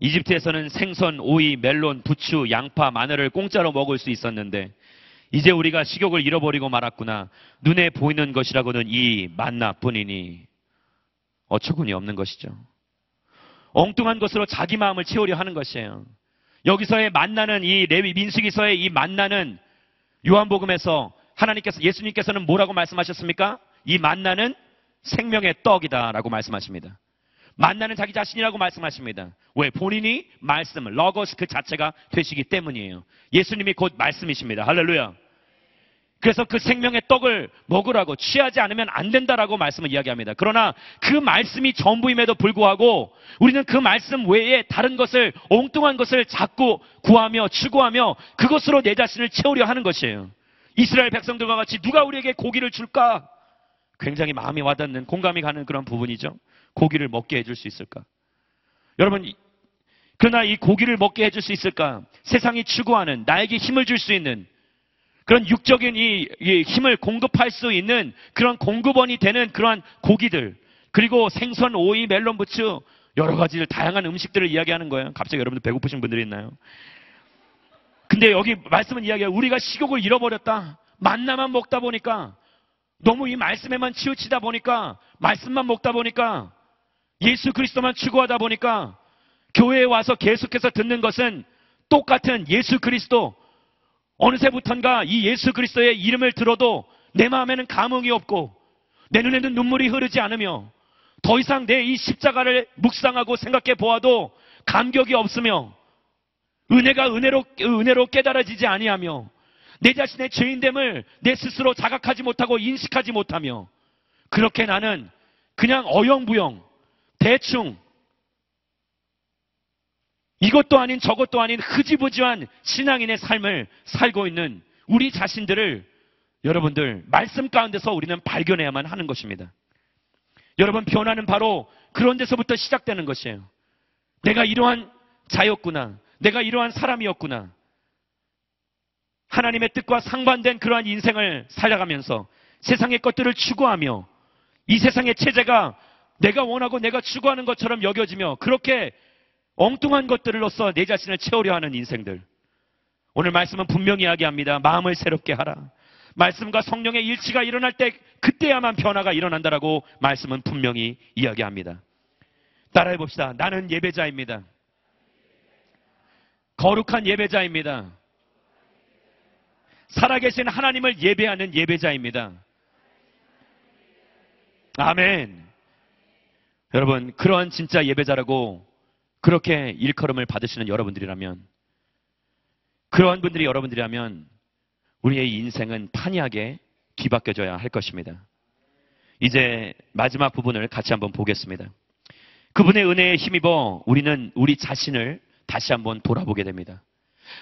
이집트에서는 생선, 오이, 멜론, 부추, 양파, 마늘을 공짜로 먹을 수 있었는데 이제 우리가 식욕을 잃어버리고 말았구나. 눈에 보이는 것이라고는 이 만나뿐이니 어처구니 없는 것이죠. 엉뚱한 것으로 자기 마음을 채우려 하는 것이에요. 여기서의 만나는 이 레위 민수기서의 이 만나는 요한복음에서 하나님께서 예수님께서는 뭐라고 말씀하셨습니까? 이 만나는 생명의 떡이다라고 말씀하십니다. 만나는 자기 자신이라고 말씀하십니다. 왜? 본인이 말씀을 러거스 그 자체가 되시기 때문이에요. 예수님이 곧 말씀이십니다. 할렐루야. 그래서 그 생명의 떡을 먹으라고 취하지 않으면 안 된다라고 말씀을 이야기합니다. 그러나 그 말씀이 전부임에도 불구하고 우리는 그 말씀 외에 다른 것을 엉뚱한 것을 자꾸 구하며 추구하며 그것으로 내 자신을 채우려 하는 것이에요. 이스라엘 백성들과 같이 누가 우리에게 고기를 줄까? 굉장히 마음이 와닿는 공감이 가는 그런 부분이죠. 고기를 먹게 해줄 수 있을까? 여러분, 그러나 이 고기를 먹게 해줄 수 있을까? 세상이 추구하는 나에게 힘을 줄 수 있는 그런 육적인 이, 이 힘을 공급할 수 있는 그런 공급원이 되는 그러한 고기들 그리고 생선, 오이, 멜론 부츠 여러 가지 다양한 음식들을 이야기하는 거예요. 갑자기 여러분들 배고프신 분들이 있나요? 근데 여기 말씀은 이야기해요. 우리가 식욕을 잃어버렸다. 만나만 먹다 보니까 너무 이 말씀에만 치우치다 보니까 말씀만 먹다 보니까 예수 그리스도만 추구하다 보니까 교회에 와서 계속해서 듣는 것은 똑같은 예수 그리스도. 어느새부턴가 이 예수 그리스도의 이름을 들어도 내 마음에는 감흥이 없고 내 눈에는 눈물이 흐르지 않으며 더 이상 내 이 십자가를 묵상하고 생각해 보아도 감격이 없으며 은혜가 은혜로 은혜로 깨달아지지 아니하며 내 자신의 죄인됨을 내 스스로 자각하지 못하고 인식하지 못하며 그렇게 나는 그냥 어영부영 대충 이것도 아닌 저것도 아닌 흐지부지한 신앙인의 삶을 살고 있는 우리 자신들을 여러분들 말씀 가운데서 우리는 발견해야만 하는 것입니다. 여러분 변화는 바로 그런 데서부터 시작되는 것이에요. 내가 이러한 자였구나. 내가 이러한 사람이었구나. 하나님의 뜻과 상반된 그러한 인생을 살아가면서 세상의 것들을 추구하며 이 세상의 체제가 내가 원하고 내가 추구하는 것처럼 여겨지며 그렇게 엉뚱한 것들로서 내 자신을 채우려 하는 인생들. 오늘 말씀은 분명히 이야기합니다. 마음을 새롭게 하라. 말씀과 성령의 일치가 일어날 때 그때야만 변화가 일어난다라고 말씀은 분명히 이야기합니다. 따라해 봅시다. 나는 예배자입니다. 거룩한 예배자입니다. 살아계신 하나님을 예배하는 예배자입니다. 아멘. 여러분, 그런 진짜 예배자라고 그렇게 일컬음을 받으시는 여러분들이라면, 그런 분들이 여러분들이라면, 우리의 인생은 판이하게 뒤바뀌어져야 할 것입니다. 이제 마지막 부분을 같이 한번 보겠습니다. 그분의 은혜에 힘입어 우리는 우리 자신을 다시 한번 돌아보게 됩니다.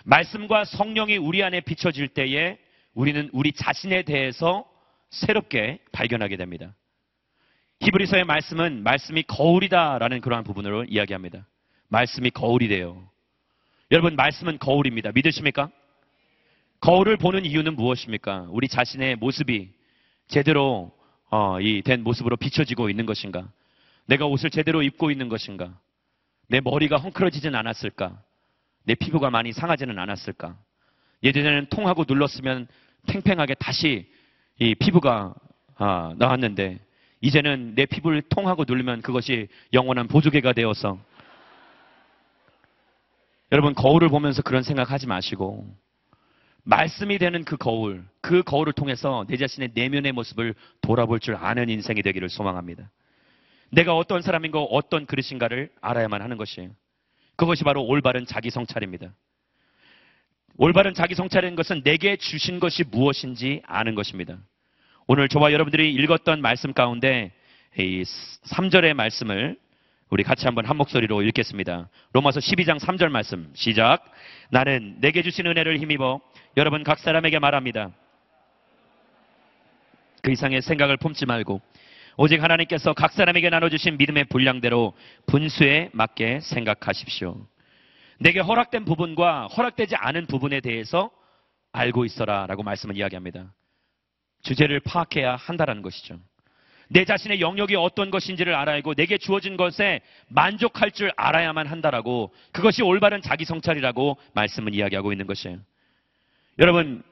말씀과 성령이 우리 안에 비춰질 때에 우리는 우리 자신에 대해서 새롭게 발견하게 됩니다. 히브리서의 말씀은 말씀이 거울이다라는 그러한 부분으로 이야기합니다. 말씀이 거울이래요. 여러분, 말씀은 거울입니다. 믿으십니까? 거울을 보는 이유는 무엇입니까? 우리 자신의 모습이 제대로 어, 이된 모습으로 비춰지고 있는 것인가? 내가 옷을 제대로 입고 있는 것인가? 내 머리가 헝클어지진 않았을까? 내 피부가 많이 상하지는 않았을까? 예전에는 통하고 눌렀으면 팽팽하게 다시 이 피부가 아, 나왔는데 이제는 내 피부를 통하고 누르면 그것이 영원한 보조개가 되어서 여러분 거울을 보면서 그런 생각하지 마시고 말씀이 되는 그 거울, 그 거울을 통해서 내 자신의 내면의 모습을 돌아볼 줄 아는 인생이 되기를 소망합니다. 내가 어떤 사람인 가 어떤 그릇인가를 알아야만 하는 것이에요. 그것이 바로 올바른 자기 성찰입니다. 올바른 자기 성찰인 것은 내게 주신 것이 무엇인지 아는 것입니다. 오늘 저와 여러분들이 읽었던 말씀 가운데 이 3절의 말씀을 우리 같이 한번 한 목소리로 읽겠습니다. 로마서 12장 3절 말씀 시작. 나는 내게 주신 은혜를 힘입어 여러분 각 사람에게 말합니다. 그 이상의 생각을 품지 말고 오직 하나님께서 각 사람에게 나눠주신 믿음의 분량대로 분수에 맞게 생각하십시오. 내게 허락된 부분과 허락되지 않은 부분에 대해서 알고 있어라 라고 말씀을 이야기합니다. 주제를 파악해야 한다는 것이죠. 내 자신의 영역이 어떤 것인지를 알아야고 내게 주어진 것에 만족할 줄 알아야만 한다라고 그것이 올바른 자기 성찰이라고 말씀은 이야기하고 있는 것이에요. 여러분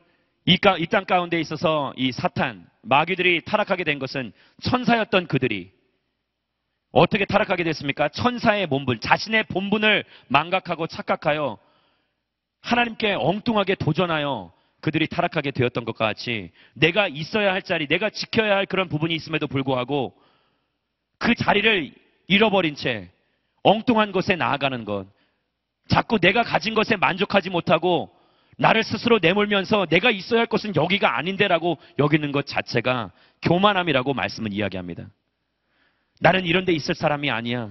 이 땅 가운데 있어서 이 사탄 마귀들이 타락하게 된 것은 천사였던 그들이 어떻게 타락하게 됐습니까? 천사의 본분, 자신의 본분을 망각하고 착각하여 하나님께 엉뚱하게 도전하여 그들이 타락하게 되었던 것과 같이 내가 있어야 할 자리, 내가 지켜야 할 그런 부분이 있음에도 불구하고 그 자리를 잃어버린 채 엉뚱한 것에 나아가는 것, 자꾸 내가 가진 것에 만족하지 못하고 나를 스스로 내몰면서 내가 있어야 할 것은 여기가 아닌데라고 여기는 것 자체가 교만함이라고 말씀은 이야기합니다. 나는 이런 데 있을 사람이 아니야.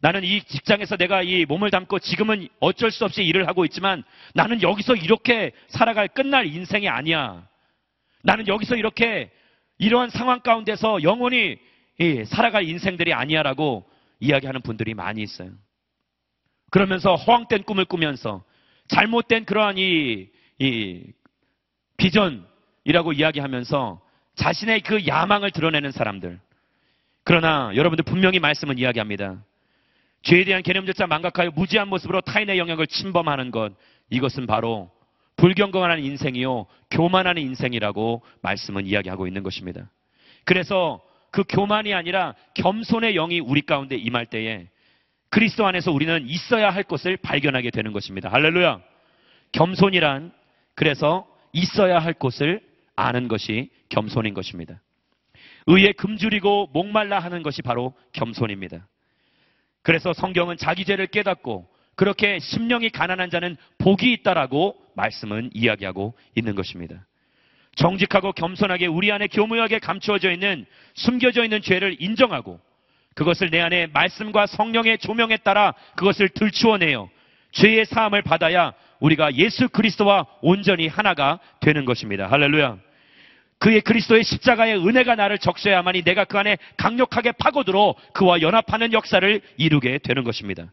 나는 이 직장에서 내가 이 몸을 담고 지금은 어쩔 수 없이 일을 하고 있지만 나는 여기서 이렇게 살아갈 끝날 인생이 아니야. 나는 여기서 이렇게 이러한 상황 가운데서 영원히 살아갈 인생들이 아니야라고 이야기하는 분들이 많이 있어요. 그러면서 허황된 꿈을 꾸면서 잘못된 그러한 이, 이 비전이라고 이야기하면서 자신의 그 야망을 드러내는 사람들. 그러나 여러분들 분명히 말씀은 이야기합니다. 죄에 대한 개념조차 망각하여 무지한 모습으로 타인의 영역을 침범하는 것, 이것은 바로 불경건한 인생이요, 교만하는 인생이라고 말씀은 이야기하고 있는 것입니다. 그래서 그 교만이 아니라 겸손의 영이 우리 가운데 임할 때에 그리스도 안에서 우리는 있어야 할 것을 발견하게 되는 것입니다. 할렐루야. 겸손이란 그래서 있어야 할 것을 아는 것이 겸손인 것입니다. 의에 금줄이고 목말라 하는 것이 바로 겸손입니다. 그래서 성경은 자기 죄를 깨닫고 그렇게 심령이 가난한 자는 복이 있다라고 말씀은 이야기하고 있는 것입니다. 정직하고 겸손하게 우리 안에 교묘하게 감추어져 있는 숨겨져 있는 죄를 인정하고 그것을 내 안에 말씀과 성령의 조명에 따라 그것을 들추어내요. 죄의 사함을 받아야 우리가 예수 그리스도와 온전히 하나가 되는 것입니다. 할렐루야. 그의 그리스도의 십자가의 은혜가 나를 적셔야만이 내가 그 안에 강력하게 파고들어 그와 연합하는 역사를 이루게 되는 것입니다.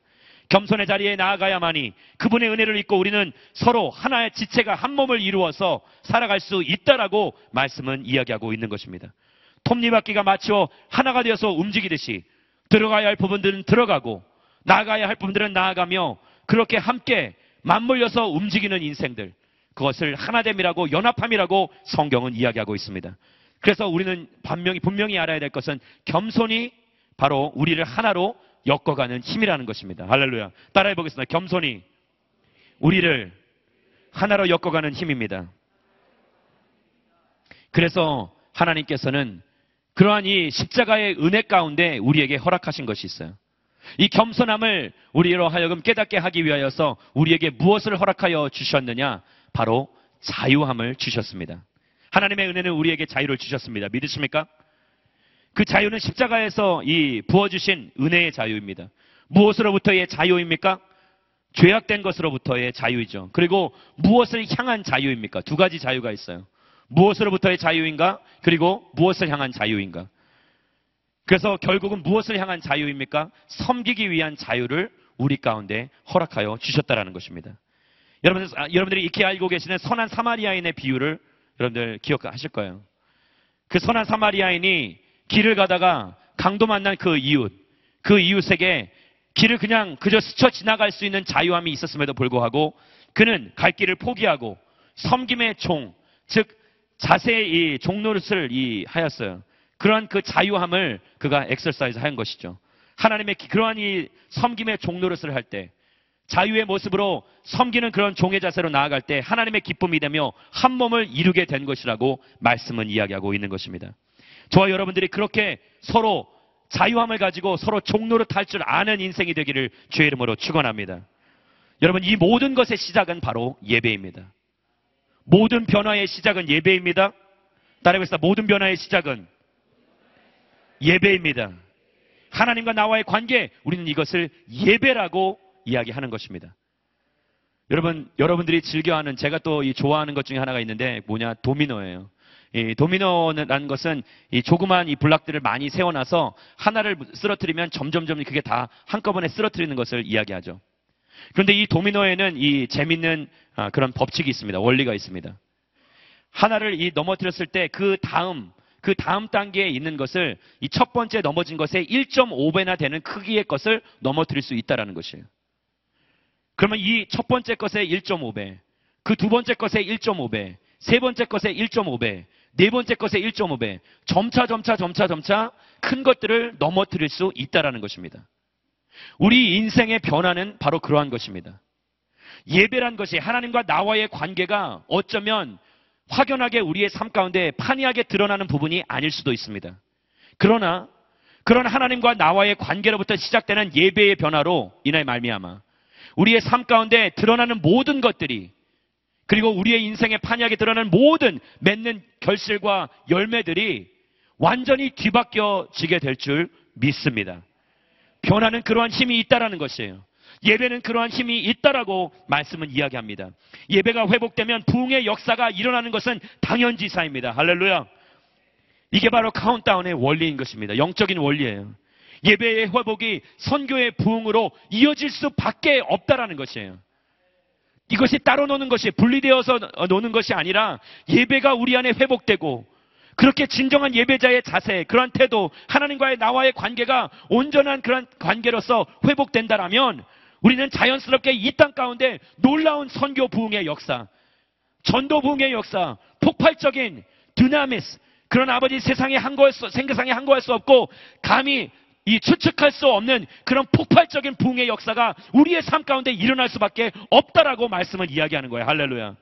겸손의 자리에 나아가야만이 그분의 은혜를 입고 우리는 서로 하나의 지체가 한 몸을 이루어서 살아갈 수 있다라고 말씀은 이야기하고 있는 것입니다. 톱니바퀴가 마치어 하나가 되어서 움직이듯이 들어가야 할 부분들은 들어가고 나아가야 할 부분들은 나아가며 그렇게 함께 맞물려서 움직이는 인생들 그것을 하나됨이라고 연합함이라고 성경은 이야기하고 있습니다. 그래서 우리는 분명히, 분명히 알아야 될 것은 겸손이 바로 우리를 하나로 엮어가는 힘이라는 것입니다. 할렐루야. 따라해 보겠습니다. 겸손이 우리를 하나로 엮어가는 힘입니다. 그래서 하나님께서는 그러한 이 십자가의 은혜 가운데 우리에게 허락하신 것이 있어요. 이 겸손함을 우리로 하여금 깨닫게 하기 위하여서 우리에게 무엇을 허락하여 주셨느냐? 바로 자유함을 주셨습니다. 하나님의 은혜는 우리에게 자유를 주셨습니다. 믿으십니까? 그 자유는 십자가에서 이 부어주신 은혜의 자유입니다. 무엇으로부터의 자유입니까? 죄악된 것으로부터의 자유이죠. 그리고 무엇을 향한 자유입니까? 두 가지 자유가 있어요. 무엇으로부터의 자유인가? 그리고 무엇을 향한 자유인가? 그래서 결국은 무엇을 향한 자유입니까? 섬기기 위한 자유를 우리 가운데 허락하여 주셨다라는 것입니다. 여러분들, 아, 여러분들이 익히 알고 계시는 선한 사마리아인의 비유를 여러분들 기억하실 거예요. 그 선한 사마리아인이 길을 가다가 강도 만난 그 이웃, 그 이웃에게 길을 그냥 그저 스쳐 지나갈 수 있는 자유함이 있었음에도 불구하고 그는 갈 길을 포기하고 섬김의 종, 즉 자세히 이 종노릇을 이 하였어요. 그러한 그 자유함을 그가 exercise 한 것이죠. 하나님의 기- 그러한 이 섬김의 종노릇을 할 때, 자유의 모습으로 섬기는 그런 종의 자세로 나아갈 때 하나님의 기쁨이 되며 한 몸을 이루게 된 것이라고 말씀은 이야기하고 있는 것입니다. 저와 여러분들이 그렇게 서로 자유함을 가지고 서로 종노릇 할 줄 아는 인생이 되기를 주의 이름으로 축원합니다. 여러분 이 모든 것의 시작은 바로 예배입니다. 모든 변화의 시작은 예배입니다. 따라해보겠습니다. 모든 변화의 시작은 예배입니다. 하나님과 나와의 관계, 우리는 이것을 예배라고 이야기하는 것입니다. 여러분, 여러분들이 즐겨하는, 제가 또 이 좋아하는 것 중에 하나가 있는데, 뭐냐, 도미노예요. 이 도미노라는 것은 이 조그만 이 블락들을 많이 세워놔서 하나를 쓰러뜨리면 점점점 그게 다 한꺼번에 쓰러뜨리는 것을 이야기하죠. 그런데 이 도미노에는 이 재밌는 아, 그런 법칙이 있습니다. 원리가 있습니다. 하나를 이 넘어뜨렸을 때 그 다음 그 다음 단계에 있는 것을 이 첫 번째 넘어진 것의 1.5배나 되는 크기의 것을 넘어뜨릴 수 있다라는 것이에요. 그러면 이 첫 번째 것의 1.5배, 그 두 번째 것의 1.5배, 세 번째 것의 1.5배, 네 번째 것의 1.5배, 점차 점차 점차 점차 큰 것들을 넘어뜨릴 수 있다라는 것입니다. 우리 인생의 변화는 바로 그러한 것입니다. 예배란 것이 하나님과 나와의 관계가 어쩌면 확연하게 우리의 삶 가운데 판이하게 드러나는 부분이 아닐 수도 있습니다. 그러나 그런 하나님과 나와의 관계로부터 시작되는 예배의 변화로 인하여 말미암아 우리의 삶 가운데 드러나는 모든 것들이 그리고 우리의 인생에 판이하게 드러나는 모든 맺는 결실과 열매들이 완전히 뒤바뀌어지게 될 줄 믿습니다. 변화는 그러한 힘이 있다라는 것이에요. 예배는 그러한 힘이 있다라고 말씀은 이야기합니다. 예배가 회복되면 부흥의 역사가 일어나는 것은 당연지사입니다. 할렐루야. 이게 바로 카운트다운의 원리인 것입니다. 영적인 원리예요. 예배의 회복이 선교의 부흥으로 이어질 수밖에 없다라는 것이에요. 이것이 따로 노는 것이 분리되어서 노는 것이 아니라 예배가 우리 안에 회복되고 그렇게 진정한 예배자의 자세, 그러한 태도, 하나님과의 나와의 관계가 온전한 그런 관계로서 회복된다라면 우리는 자연스럽게 이 땅 가운데 놀라운 선교 부흥의 역사, 전도 부흥의 역사, 폭발적인 드나미스, 그런 아버지 세상에 한거할 수, 생계상에 한거할 수 없고 감히 이 추측할 수 없는 그런 폭발적인 부흥의 역사가 우리의 삶 가운데 일어날 수밖에 없다라고 말씀을 이야기하는 거예요. 할렐루야.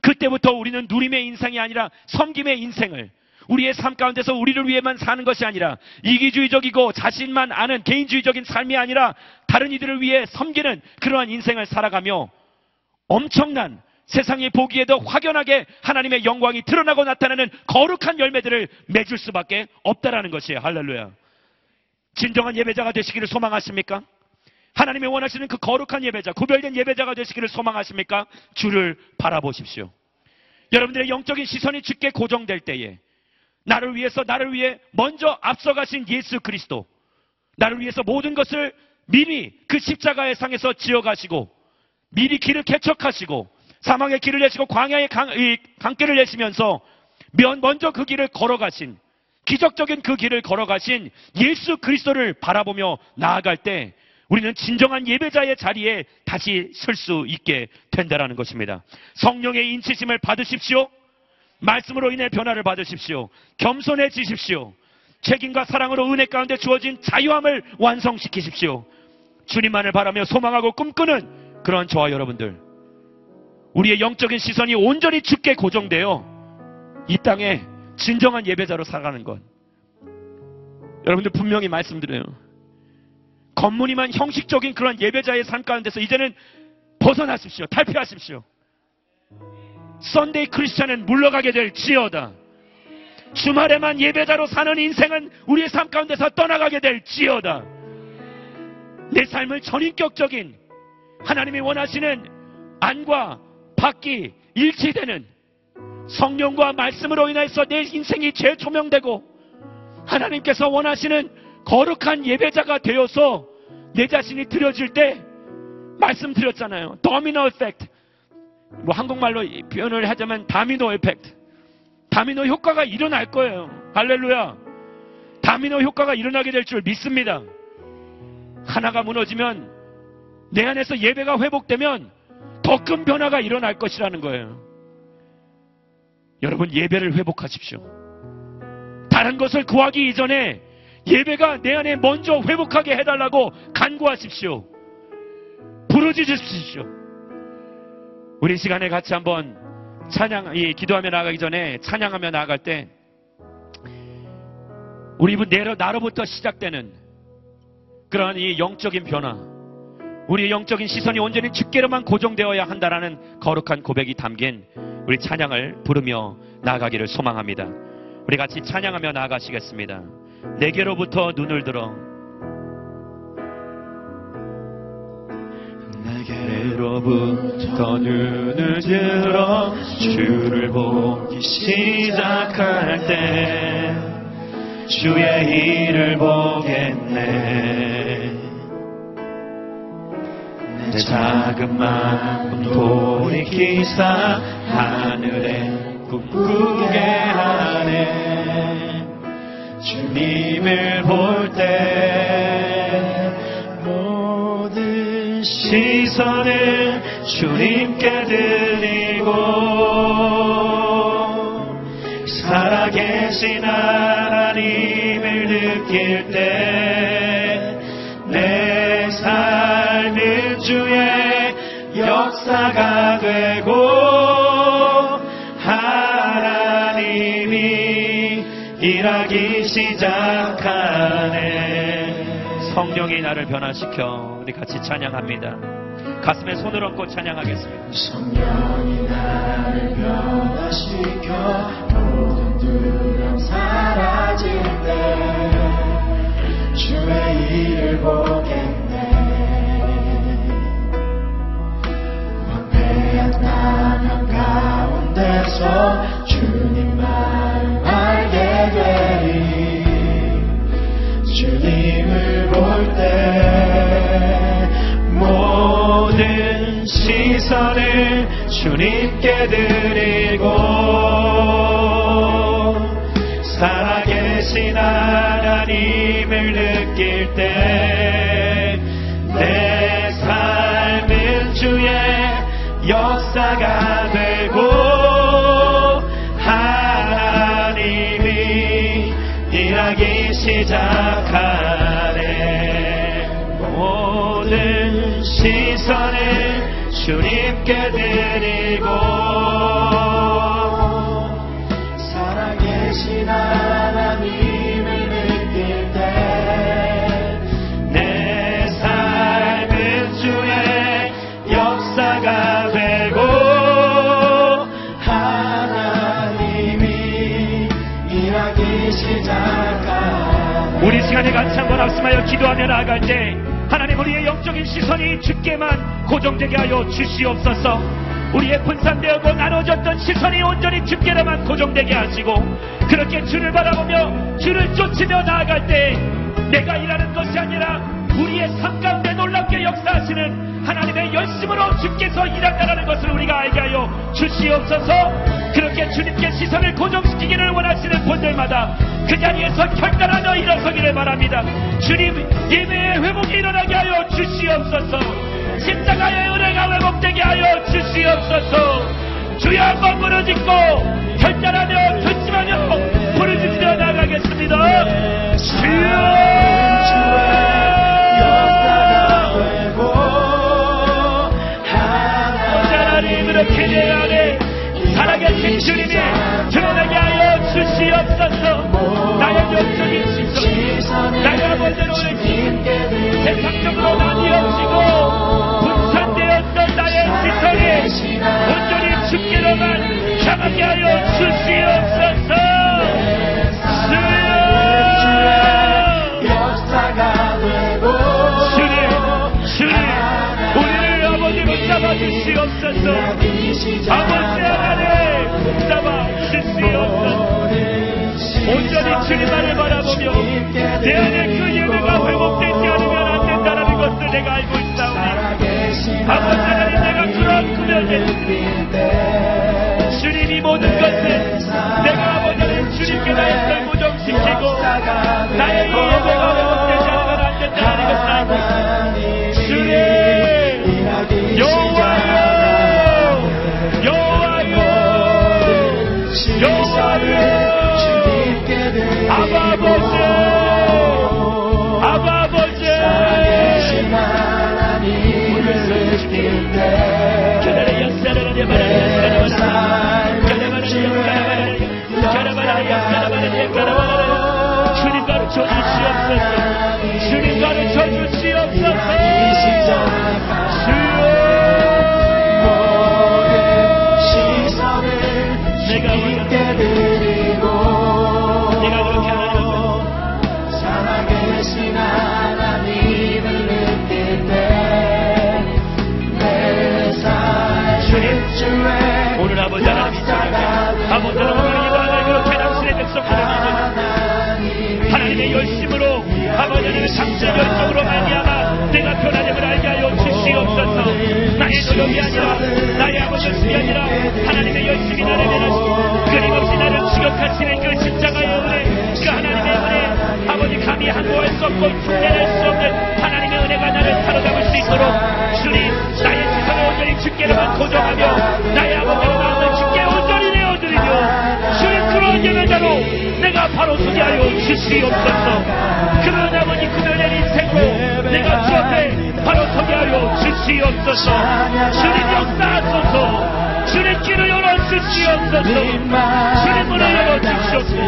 그때부터 우리는 누림의 인생이 아니라 섬김의 인생을 우리의 삶 가운데서 우리를 위해만 사는 것이 아니라 이기주의적이고 자신만 아는 개인주의적인 삶이 아니라 다른 이들을 위해 섬기는 그러한 인생을 살아가며 엄청난 세상이 보기에도 확연하게 하나님의 영광이 드러나고 나타나는 거룩한 열매들을 맺을 수밖에 없다라는 것이에요. 할렐루야. 진정한 예배자가 되시기를 소망하십니까? 하나님이 원하시는 그 거룩한 예배자, 구별된 예배자가 되시기를 소망하십니까? 주를 바라보십시오. 여러분들의 영적인 시선이 주께 고정될 때에 나를 위해서 나를 위해 먼저 앞서가신 예수 그리스도 나를 위해서 모든 것을 미리 그 십자가의 상에서 지어가시고 미리 길을 개척하시고 사망의 길을 내시고 광야의 강, 이 강길을 내시면서 면- 먼저 그 길을 걸어가신 기적적인 그 길을 걸어가신 예수 그리스도를 바라보며 나아갈 때 우리는 진정한 예배자의 자리에 다시 설 수 있게 된다라는 것입니다. 성령의 인치심을 받으십시오. 말씀으로 인해 변화를 받으십시오. 겸손해지십시오. 책임과 사랑으로 은혜 가운데 주어진 자유함을 완성시키십시오. 주님만을 바라며 소망하고 꿈꾸는 그런 저와 여러분들. 우리의 영적인 시선이 온전히 죽게 고정되어 이 땅에 진정한 예배자로 살아가는 것. 여러분들 분명히 말씀드려요. 겉무늬만 형식적인 그런 예배자의 삶 가운데서 이제는 벗어나십시오. 탈피하십시오. 썬데이 크리스찬은 물러가게 될 지어다. 주말에만 예배자로 사는 인생은 우리의 삶 가운데서 떠나가게 될 지어다. 내 삶을 전인격적인 하나님이 원하시는 안과 밖이 일치되는 성령과 말씀으로 인해서 내 인생이 재조명되고 하나님께서 원하시는 거룩한 예배자가 되어서 내 자신이 드려질 때 말씀드렸잖아요. domino effect. 뭐 한국말로 표현을 하자면 domino effect. 도미노 효과가 일어날 거예요. 할렐루야. 도미노 효과가 일어나게 될 줄 믿습니다. 하나가 무너지면 내 안에서 예배가 회복되면 더 큰 변화가 일어날 것이라는 거예요. 여러분 예배를 회복하십시오. 다른 것을 구하기 이전에 예배가 내 안에 먼저 회복하게 해달라고 간구하십시오. 부르짖으십시오. 우리 시간에 같이 한번 찬양, 이 기도하며 나가기 전에 찬양하며 나아갈 때 우리 내로 나로부터 시작되는 그러한 이 영적인 변화, 우리의 영적인 시선이 온전히 주께로만 고정되어야 한다라는 거룩한 고백이 담긴 우리 찬양을 부르며 나아가기를 소망합니다. 우리 같이 찬양하며 나아가시겠습니다. 내게로부터 눈을 들어 내게로부터 눈을 들어 주를 보기 시작할 때 주의 일을 보겠네. 내 작은 마음 돌이키사 하늘에 꿈꾸게 하네. 주님을 볼때 시선을 주님께 드리고 살아계신 하나님을 느낄 때 내 삶은 주의 역사가 되고 하나님이 일하기 시작하네 성령이 나를 변화시켜 우리 같이 찬양합니다. 가슴에 손을 얹고 찬양하겠습니다. 성령이 나를 변화시켜 모든 두려움 사라질 때 주의 일을 보겠네. 황폐한 나면 가운데서 주님만 알게 되리 주님을 볼 때 모든 시선을 주님께 드리고 살아계신 하나님을 느낄 때 내 삶은 주의 역사가 시작하네. 모든 시선을 주님께 드리고 살아계신 하나님을 느낄 때 내 삶은 주의 역사가 되고 하나님이 일하기 시작하네 우리 시간에 같이 한번 합심하여 기도하며 나아갈 때 하나님 우리의 영적인 시선이 주께만 고정되게 하여 주시옵소서. 우리의 분산되었고 나눠졌던 시선이 온전히 주께로만 고정되게 하시고 그렇게 주를 바라보며 주를 쫓으며 나아갈 때 내가 일하는 것이 아니라 우리의 삶 가운데 놀랍게 역사하시는 하나님의 열심으로 주께서 일한다는 것을 우리가 알게 하여 주시옵소서. 그렇게 주님께 시선을 고정시키기를 원하시는 분들마다 그 자리에서 결단하며 일어서기를 바랍니다. 주님 예배의 회복이 일어나게 하여 주시옵소서. 십자가의 은혜가 회복되게 하여 주시옵소서. 주여 한번 무너짓고 결단하며 결심하며 부르짖으며 나가겠습니다. 역사 이렇게 내 안에 살아계신 주님이 드러나게 하여 주시옵소서. 나의 영적인 심성 나의 아버지로 내 세상적으로 나뉘어지고 분산되었던 나의 시선이 온전히 주께로만 향하게 하여 주시옵소서. 주여! 나님 잡아 주시옵소서 온전히 주님만을 바라보며 내 안에 그 예배가 회복되지 않으면 안 된다는 것을 내가 알고 있사오니 아버지 하나님 내가 그런 구별된 주님이 모든 것을 내가 아버지 하나님 주님께 나의 삶 고정시키고 나의 이 예배가 회복되지 않으면 안 된다는 것을 알고 있습니다 주님 여호와 쳐 주시옵소서. 주님 가르쳐 주시옵소서. 주여 변화됨을 알게 하여 주시옵소서 나의 노력이 아니라 나의 아버지 열심이 아니라 하나님의 열심이 나를 변하시고 끊임없이 나를 지격하시는 그 십자가의 은혜 그 하나님의 은혜. 아버지 감히 한도할 수 없고 흉내낼 수 없는 하나님의 은혜가 나를 사로잡을 수 있도록 주님 나의 시선을 온전히 주께로만 고정하며 나의 아버지의 마음을 주께 온전히 내어드리며 주님 그런 예배자로 바로 서게 하여 주시옵소서. 그런 아버지 그들의 인생으로 내가 주 앞에 바로 서게 하여 주시옵소서. 주님 역사하소서. 주님 길을 열어주시옵소서. 주님 문을 열어주시옵소서.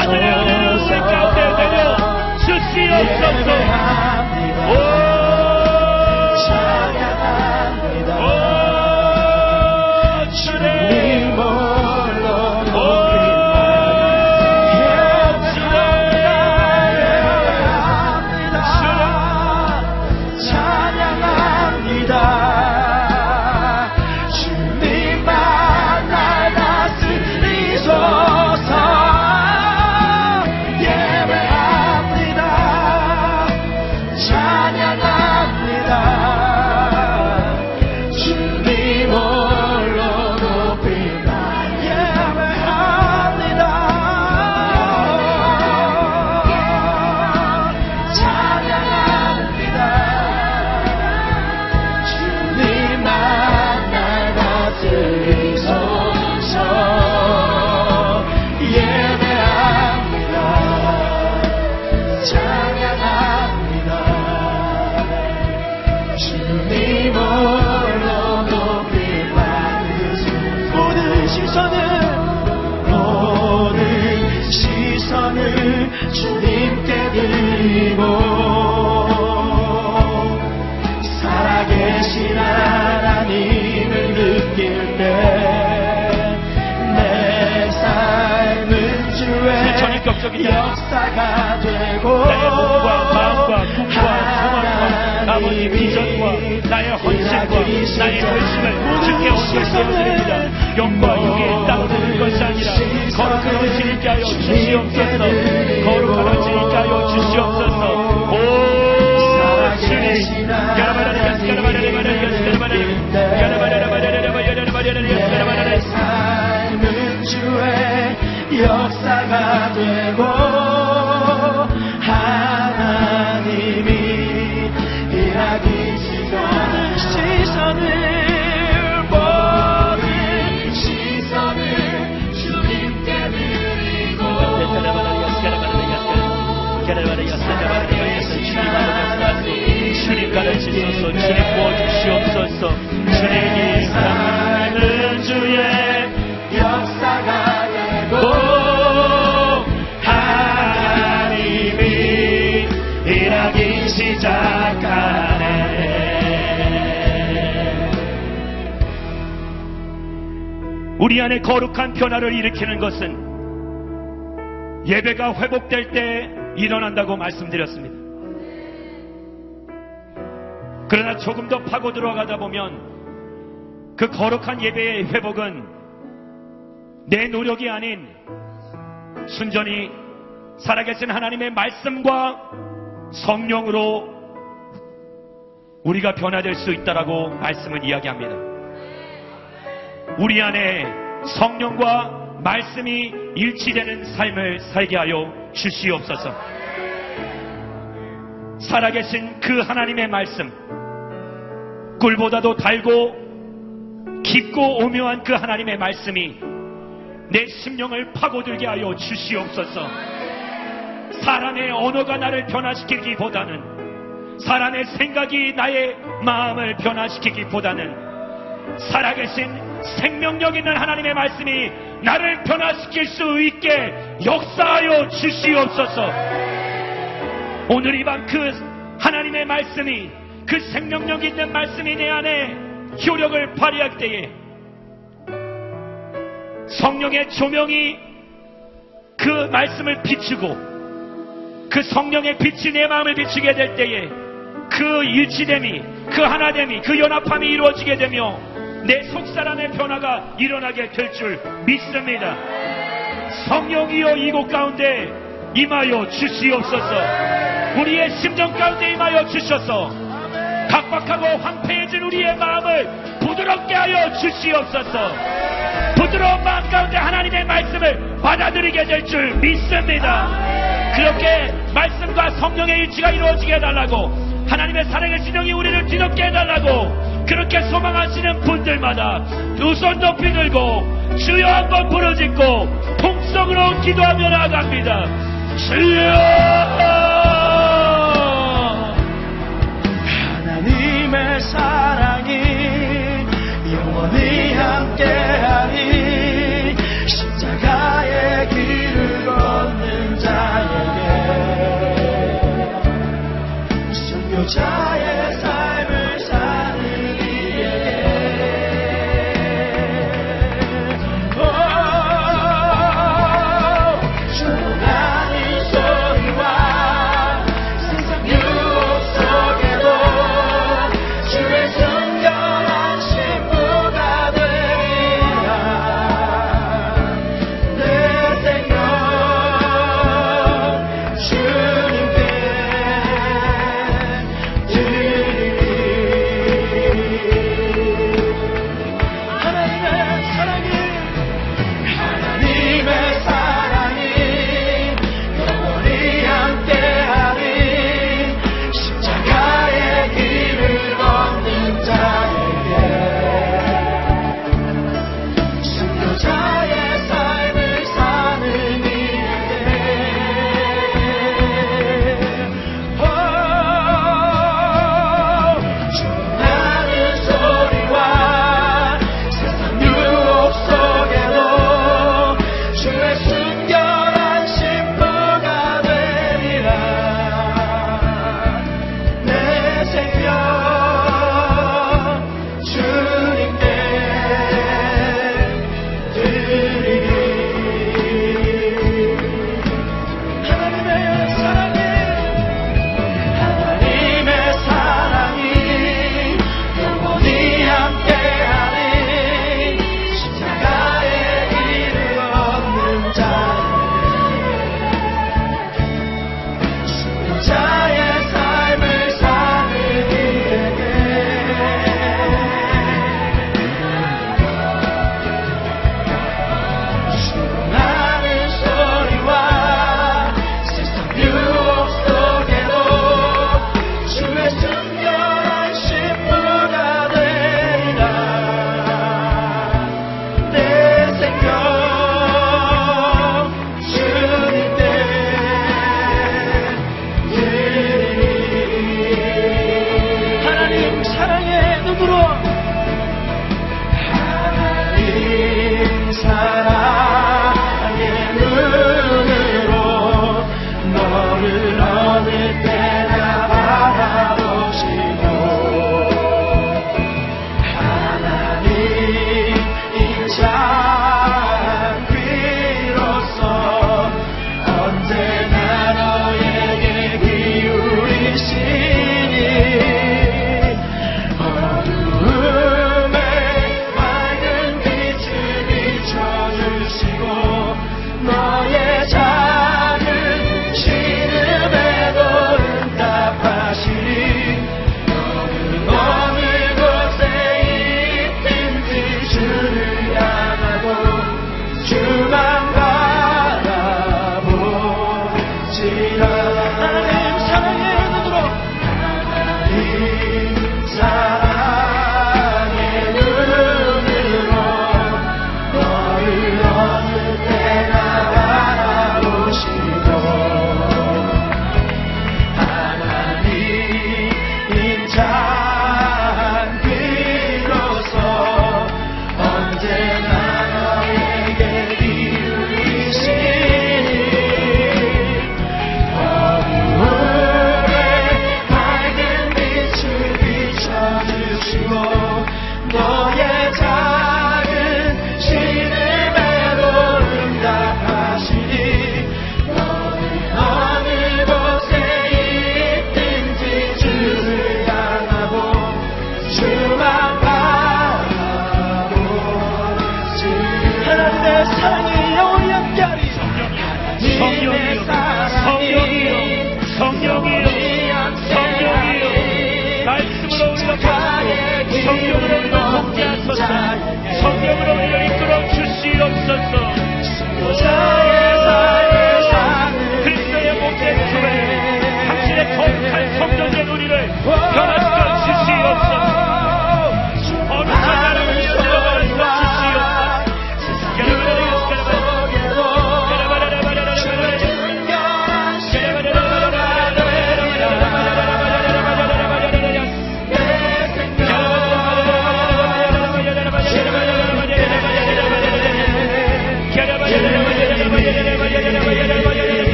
하늘의 은혜를 우리 가운데 내려 주시옵소서. 오 오, 주님. 찬양합니다. 역사가 되고 나의 몸과 마음과 꿈과 소망과 아버지 비전과 나의 헌신과 나의 열심을 주께 온전히 되어드립니다. 영과 땅을 두는 것이 아니라 거룩한 주님께 하여 주시옵소서. 거룩한 주님께 하여 주시옵소서. 오 주님. 야라바라리야스 야라바라리 역사가 되고 하나님이 일하기 시작하는 시선을 주님 가르치소서 주님 부어주시옵소서 주님이 사랑 우리 안에 거룩한 변화를 일으키는 것은 예배가 회복될 때 일어난다고 말씀드렸습니다. 그러나 조금 더 파고 들어가다 보면 그 거룩한 예배의 회복은 내 노력이 아닌 순전히 살아계신 하나님의 말씀과 성령으로 우리가 변화될 수 있다라고 말씀은 이야기합니다. 우리 안에 성령과 말씀이 일치되는 삶을 살게 하여 주시옵소서. 살아계신 그 하나님의 말씀, 꿀보다도 달고 깊고 오묘한 그 하나님의 말씀이 내 심령을 파고들게 하여 주시옵소서. 사람의 언어가 나를 변화시키기보다는 사람의 생각이 나의 마음을 변화시키기보다는 살아계신 생명력 있는 하나님의 말씀이 나를 변화시킬 수 있게 역사하여 주시옵소서. 오늘 이밤 그 하나님의 말씀이 그 생명력 있는 말씀이 내 안에 효력을 발휘할 때에 성령의 조명이 그 말씀을 비추고 그 성령의 빛이 내 마음을 비추게 될 때에 그 일치됨이 그 하나됨이 그 연합함이 이루어지게 되며 내 속사람의 변화가 일어나게 될 줄 믿습니다. 성령이여 이곳 가운데 임하여 주시옵소서. 우리의 심정 가운데 임하여 주셔서 각박하고 황폐해진 우리의 마음을 부드럽게 하여 주시옵소서. 부드러운 마음 가운데 하나님의 말씀을 받아들이게 될 줄 믿습니다. 그렇게 말씀과 성령의 일치가 이루어지게 해달라고 하나님의 사랑의 진영이 우리를 뒤덮게 해달라고 그렇게 소망하시는 분들마다 두 손 높이 들고 주여 한번 부르짖고 통성으로 기도하며 나아갑니다. 주여 하나님의 사랑이 영원히 함께하니 십자가의 길을 걷는 자에게 순교자의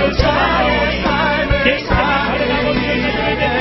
여자의 삶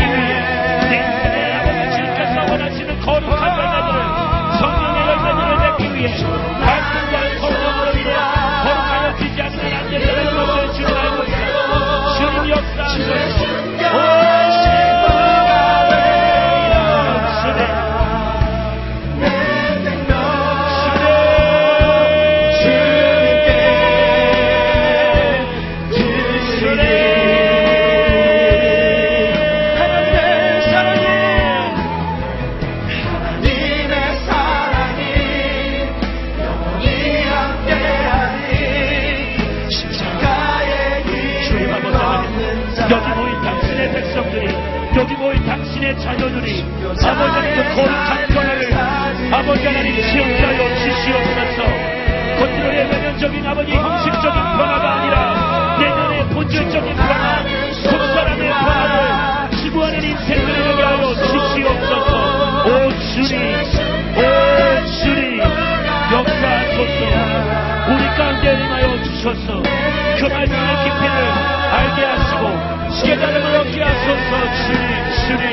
하소서 주님 주님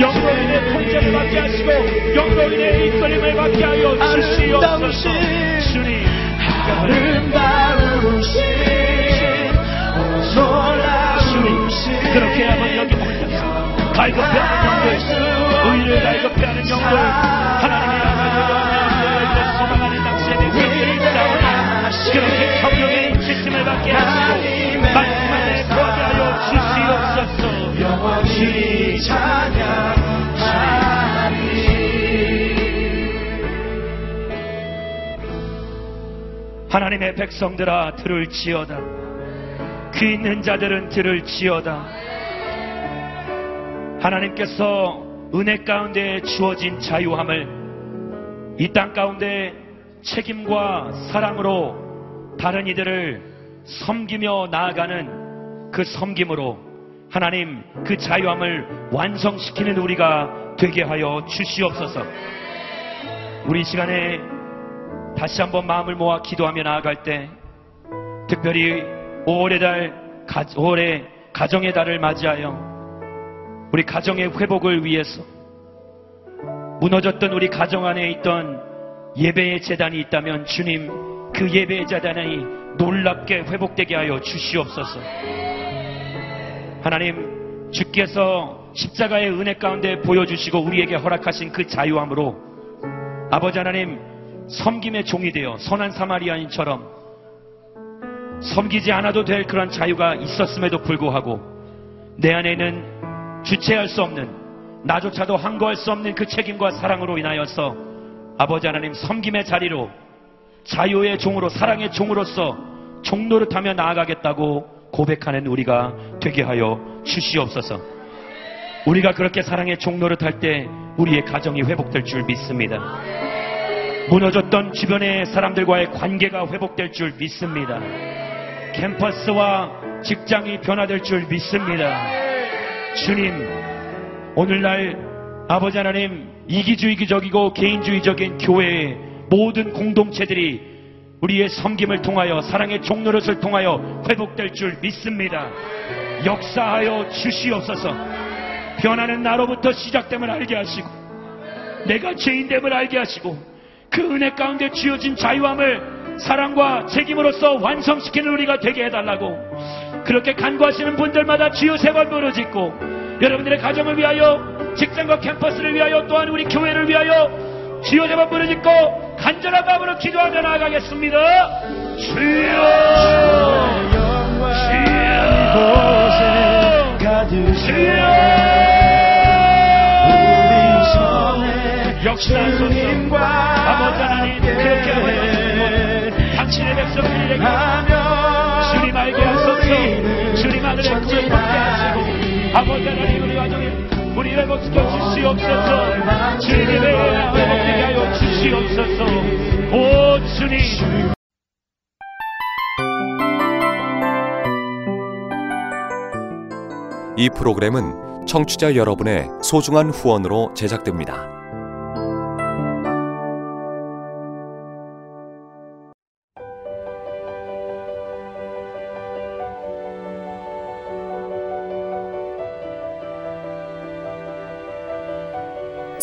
영로 인해 통제를 받게 하시고 영로 인해 이끌림을 받게 하여 주시옵소서. 주님 아름다우신 놀라우신 그렇게 하면 여기 모여서 갈급해 하는 영들 의를 갈급해 하는 영들 하나님의 아버지 소망하는 당신의 백성들이 싸우나 그렇게 성령의 인치심을 받게 하시고 하나님의 백성들아 들을 지어다. 귀 있는 자들은 들을 지어다. 하나님께서 은혜 가운데 주어진 자유함을 이 땅 가운데 책임과 사랑으로 다른 이들을 섬기며 나아가는 그 섬김으로 하나님 그 자유함을 완성시키는 우리가 되게 하여 주시옵소서 우리 이 시간에 다시 한번 마음을 모아 기도하며 나아갈 때 특별히 5월의 달, 가, 5월의 가정의 달을 맞이하여 우리 가정의 회복을 위해서 무너졌던 우리 가정 안에 있던 예배의 재단이 있다면 주님 그 예배의 재단이 놀랍게 회복되게 하여 주시옵소서. 하나님 주께서 십자가의 은혜 가운데 보여주시고 우리에게 허락하신 그 자유함으로 아버지 하나님 섬김의 종이 되어 선한 사마리아인처럼 섬기지 않아도 될 그런 자유가 있었음에도 불구하고 내 안에는 주체할 수 없는 나조차도 항거할 수 없는 그 책임과 사랑으로 인하여서 아버지 하나님 섬김의 자리로 자유의 종으로 사랑의 종으로서 종노릇하며 나아가겠다고 고백하는 우리가 되게 하여 주시옵소서. 우리가 그렇게 사랑의 종노릇할 때 우리의 가정이 회복될 줄 믿습니다. 무너졌던 주변의 사람들과의 관계가 회복될 줄 믿습니다. 캠퍼스와 직장이 변화될 줄 믿습니다. 주님, 오늘날 아버지 하나님 이기주의적이고 개인주의적인 교회의 모든 공동체들이 우리의 섬김을 통하여 사랑의 종노릇을 통하여 회복될 줄 믿습니다. 역사하여 주시옵소서. 변화는 나로부터 시작됨을 알게 하시고 내가 죄인됨을 알게 하시고 그 은혜 가운데 주어진 자유함을 사랑과 책임으로서 완성시키는 우리가 되게 해달라고 그렇게 간구하시는 분들마다 주여 세번 부르짖고 여러분들의 가정을 위하여 직장과 캠퍼스를 위하여 또한 우리 교회를 위하여 주여 세번 부르짖고 간절한 마음으로 기도하며 나아가겠습니다. 주여! 주여! 주여 역사하소서 아버지 하나님 그렇게 하여 당신의 백성들에게 주님 알게 하소서. 주님 하늘의 꿈을 받게 하시고 아버지 하나님 우리 가정에 우리 회복시켜 주시옵소서. 주님의 회복되게 하여 주시옵소서. 오 주님. 이 프로그램은 청취자 여러분의 소중한 후원으로 제작됩니다.